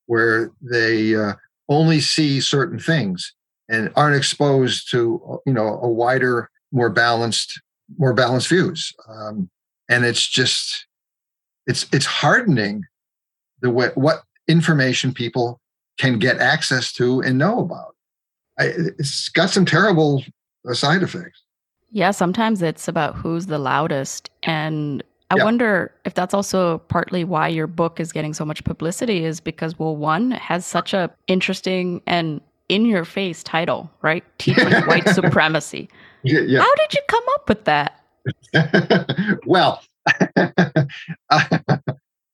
where they uh, only see certain things and aren't exposed to you know a wider more balanced more balanced views um, and it's just it's it's hardening the way what information people can get access to and know about I, it's got some terrible uh, side effects Yeah, sometimes it's about who's the loudest. And I Yeah. wonder if that's also partly why your book is getting so much publicity is because, well, one, it has such a interesting and in your face title, right? Teaching white supremacy. yeah, yeah. How did you come up with that? well,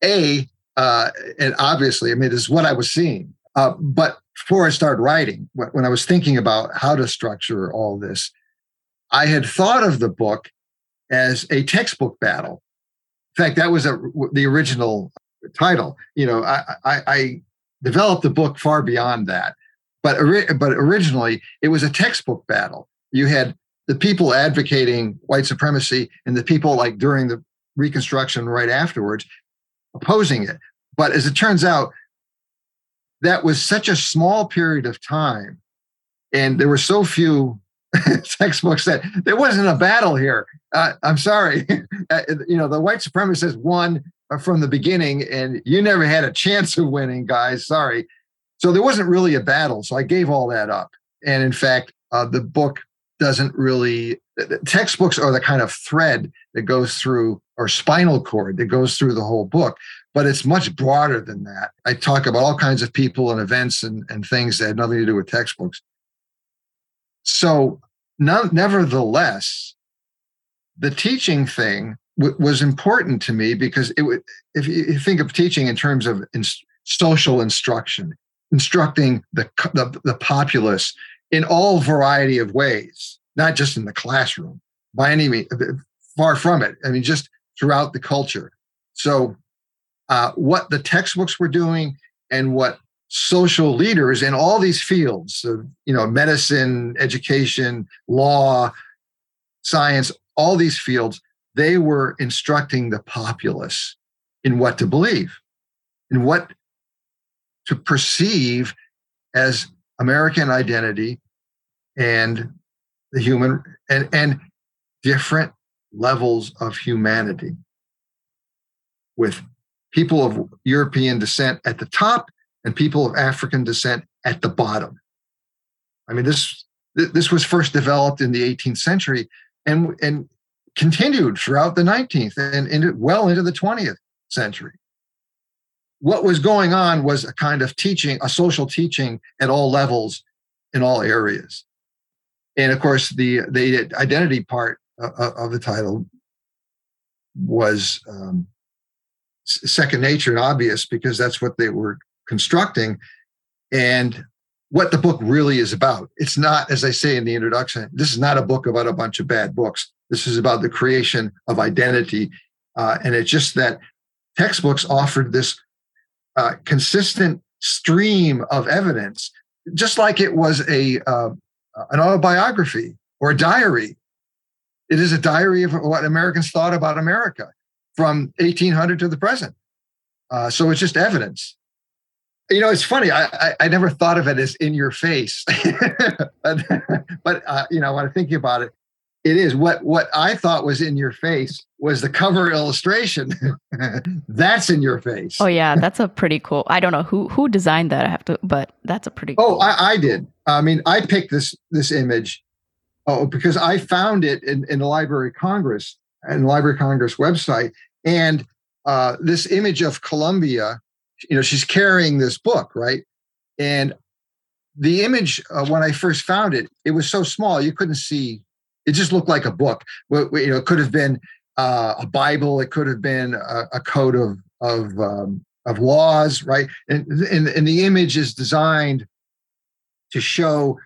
a uh, and obviously, I mean, this is what I was seeing. Uh, but before I started writing, when I was thinking about how to structure all this, I had thought of the book as a textbook battle. In fact, that was a, the original title. You know, I, I, I developed the book far beyond that, but but originally it was a textbook battle. You had the people advocating white supremacy and the people like during the reconstruction right afterwards opposing it. But as it turns out that was such a small period of time and there were so few textbooks that there wasn't a battle here. Uh, i'm sorry. Uh, you know the white supremacists won from the beginning and you never had a chance of winning guys. Sorry so there wasn't really a battle so i gave all that up. And in fact uh, the book doesn't really the- textbooks are the kind of thread that goes through or spinal cord that goes through the whole book but it's much broader than that. I talk about all kinds of people and events and, and things that had nothing to do with textbooks. So no, nevertheless the teaching thing w- was important to me because it would if you think of teaching in terms of social instruction instructing the, the the populace in all variety of ways, not just in the classroom by any means, far from it. I mean, just throughout the culture. So, uh, what the textbooks were doing and what social leaders in all these fields of, you know, medicine, education, law, science, all these fields, they were instructing the populace in what to believe, in what to perceive as American identity and the human and and different levels of humanity with people of European descent at the top and people of African descent at the bottom. I mean, this this was first developed in the 18th century and and continued throughout the 19th and into well into the 20th century. What was going on was a kind of teaching, a social teaching at all levels in all areas. And of course, the the identity part uh, of the title was um, second nature and obvious because that's what they were constructing and what the book really is about. It's not, as I say in the introduction, this is not a book about a bunch of bad books. This is about the creation of identity. Uh, and it's just that textbooks offered this uh, consistent stream of evidence, just like it was a uh, an autobiography or a diary. It is a diary of what Americans thought about America from 1800 to the present. Uh, so it's just evidence. You know, it's funny. I, I, I never thought of it as in your face, but, uh, you know, when I'm thinking about it, it is what what I thought was in your face was the cover illustration. That's in your face. Oh yeah, that's a pretty cool. I don't know who who designed that. I have to, but that's a pretty. Oh, cool. I, I did. I mean, I picked this this image. Oh, because I found it in, in the Library of Congress and Library of Congress website, and uh, this image of Columbia. You know, she's carrying this book, right? And the image uh, when I first found it, it was so small you couldn't see. It just looked like a book. You know, it could have been uh, a Bible. It could have been a, a code of of um, of laws, right? And, and and the image is designed to show,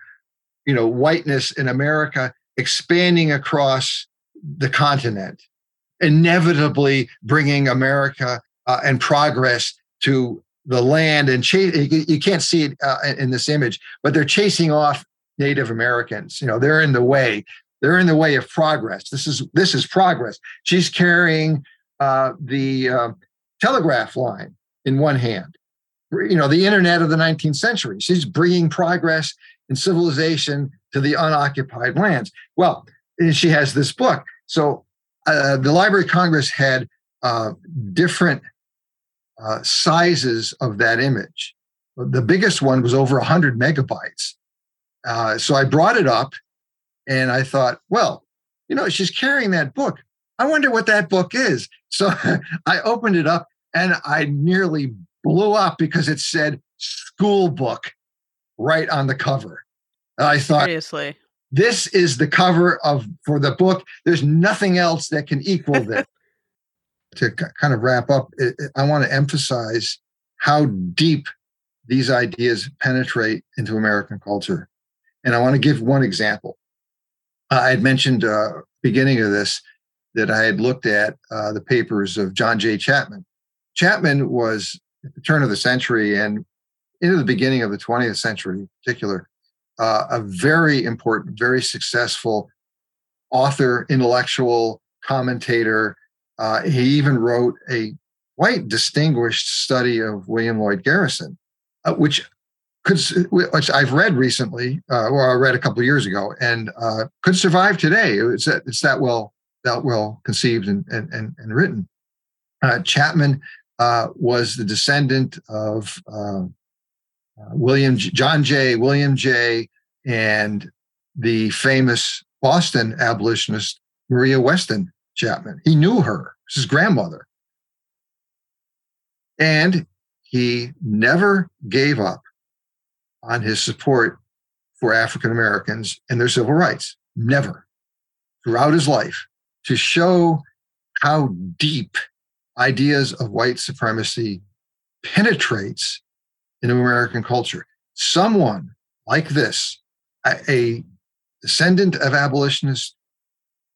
you know, whiteness in America expanding across the continent, inevitably bringing America uh, and progress to the land and chase. You can't see it uh, in this image, but they're chasing off Native Americans. You know, they're in the way. They're in the way of progress. This is this is progress. She's carrying uh, the uh, telegraph line in one hand. You know, the internet of the 19th century. She's bringing progress and civilization to the unoccupied lands. Well, she has this book. So uh, the Library of Congress had uh, different uh, sizes of that image. The biggest one was over 100 megabytes. Uh, so I brought it up and I thought, well, you know, she's carrying that book. I wonder what that book is. So I opened it up and I nearly blew up because it said school book right on the cover. I thought, Seriously. this is the cover of for the book. There's nothing else that can equal this. to kind of wrap up, I want to emphasize how deep these ideas penetrate into American culture. And I want to give one example. I had mentioned uh, beginning of this that I had looked at uh, the papers of John J. Chapman. Chapman was at the turn of the century and into the beginning of the 20th century in particular, uh, a very important, very successful author, intellectual, commentator, uh, he even wrote a quite distinguished study of William Lloyd Garrison, uh, which could, which I've read recently, uh, or I read a couple years ago, and uh, could survive today. It's that, it's that well that well conceived and and and, and written. Uh, Chapman uh, was the descendant of William John Jay, William Jay, and the famous Boston abolitionist Maria Weston Chapman. He knew her, his grandmother. And he never gave up on his support for African Americans and their civil rights. Never. Throughout his life, to show how deep ideas of white supremacy penetrates into American culture. Someone like this, a, a descendant of abolitionists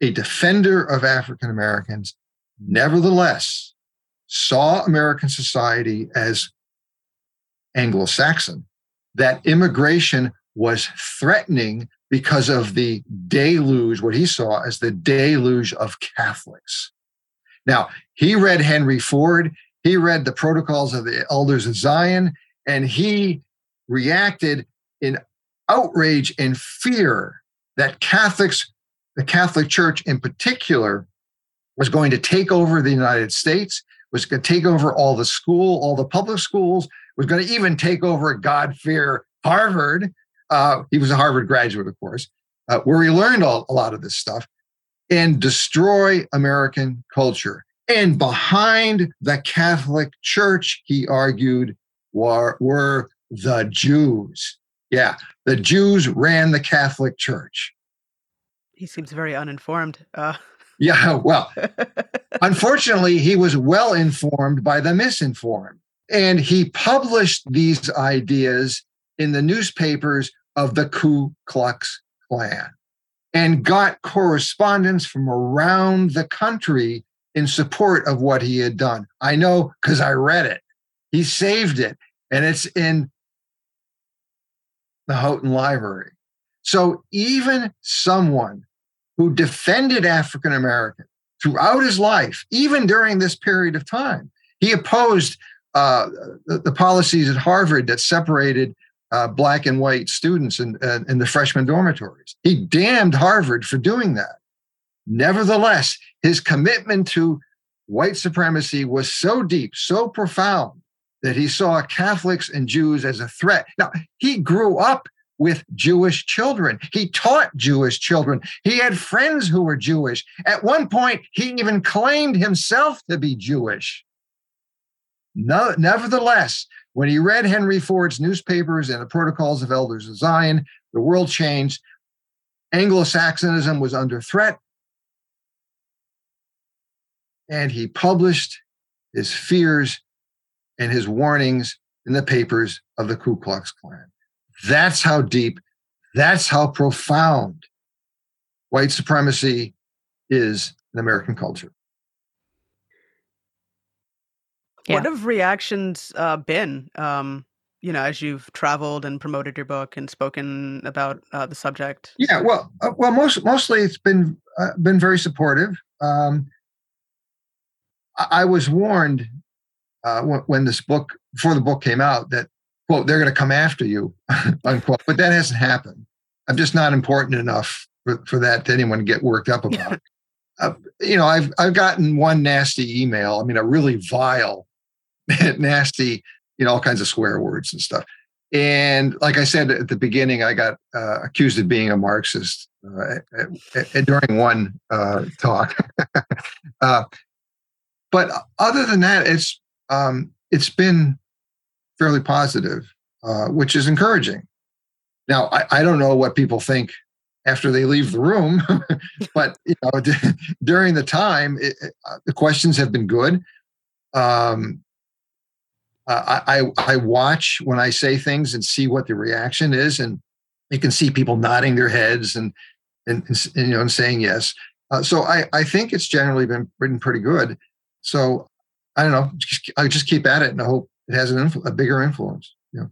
a defender of African Americans, nevertheless saw American society as Anglo Saxon, that immigration was threatening because of the deluge, what he saw as the deluge of Catholics. Now, he read Henry Ford, he read the Protocols of the Elders of Zion, and he reacted in outrage and fear that Catholics the Catholic Church in particular was going to take over the United States, was going to take over all the school, all the public schools, was going to even take over God fear Harvard. Uh, he was a Harvard graduate, of course, uh, where he learned all, a lot of this stuff and destroy American culture. And behind the Catholic Church, he argued, were, were the Jews. Yeah, the Jews ran the Catholic Church. He seems very uninformed. Uh. Yeah, well, unfortunately, he was well informed by the misinformed. And he published these ideas in the newspapers of the Ku Klux Klan and got correspondence from around the country in support of what he had done. I know because I read it. He saved it, and it's in the Houghton Library. So even someone who defended African Americans throughout his life, even during this period of time. He opposed uh, the, the, policies at Harvard that separated uh, black and white students in, in, in the freshman dormitories. He damned Harvard for doing that. Nevertheless, his commitment to white supremacy was so deep, so profound, that he saw Catholics and Jews as a threat. Now, he grew up with Jewish children. He taught Jewish children. He had friends who were Jewish. At one point, he even claimed himself to be Jewish. No, nevertheless, When he read Henry Ford's newspapers and the Protocols of Elders of Zion, the world changed. Anglo Saxonism was under threat. And he published his fears and his warnings in the papers of the Ku Klux Klan. That's how deep, that's how profound white supremacy is in American culture. Yeah. What have reactions uh, been? Um, you know, as you've traveled and promoted your book and spoken about uh, the subject. Yeah, well, uh, well, most mostly it's been uh, been very supportive. Um, I, I, was warned uh, when, when, this book before the book came out that quote they're going to come after you unquote, but that hasn't happened. I'm just not important enough for, for that to anyone get worked up about. Uh, you know, I've I've gotten one nasty email. I mean, a really vile nasty, you know, all kinds of swear words and stuff. And like I said at the beginning, I got uh, accused of being a Marxist uh, at, at, during one uh, talk. Uh, but other than that, it's um, it's been fairly positive, uh, which is encouraging. Now, I, I, don't know what people think after they leave the room, but you know, during the time, it, it, uh, the questions have been good. Um, I, I watch when I say things and see what the reaction is, and you can see people nodding their heads and and, and you know and saying yes. Uh, so I I think it's generally been written pretty good. So I don't know. Just, I just keep at it, and I hope it has an influ- a bigger influence. Yeah.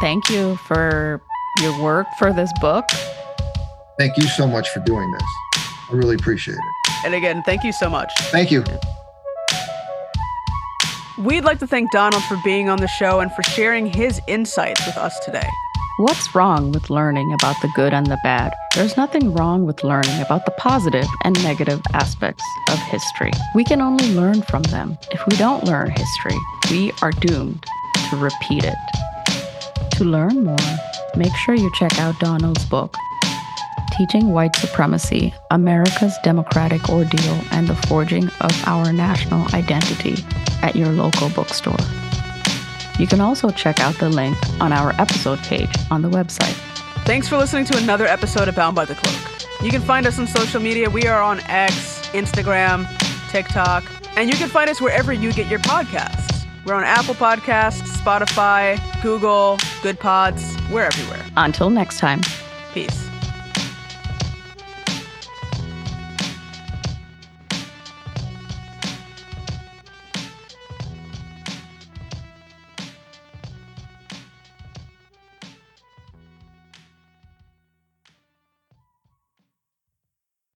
Thank you for your work for this book. Thank you so much for doing this. I really appreciate it. And again, thank you so much. Thank you. We'd like to thank Donald for being on the show and for sharing his insights with us today. What's wrong with learning about the good and the bad? There's nothing wrong with learning about the positive and negative aspects of history. We can only learn from them. If we don't learn history, we are doomed to repeat it. To learn more, make sure you check out Donald's book, Teaching White Supremacy America's Democratic Ordeal and the Forging of Our National Identity, at your local bookstore. You can also check out the link on our episode page on the website. Thanks for listening to another episode of Bound by the Cloak. You can find us on social media. We are on X, Instagram, TikTok, and you can find us wherever you get your podcasts. We're on Apple Podcasts, Spotify, Google, Good Pods. We're everywhere. Until next time. Peace.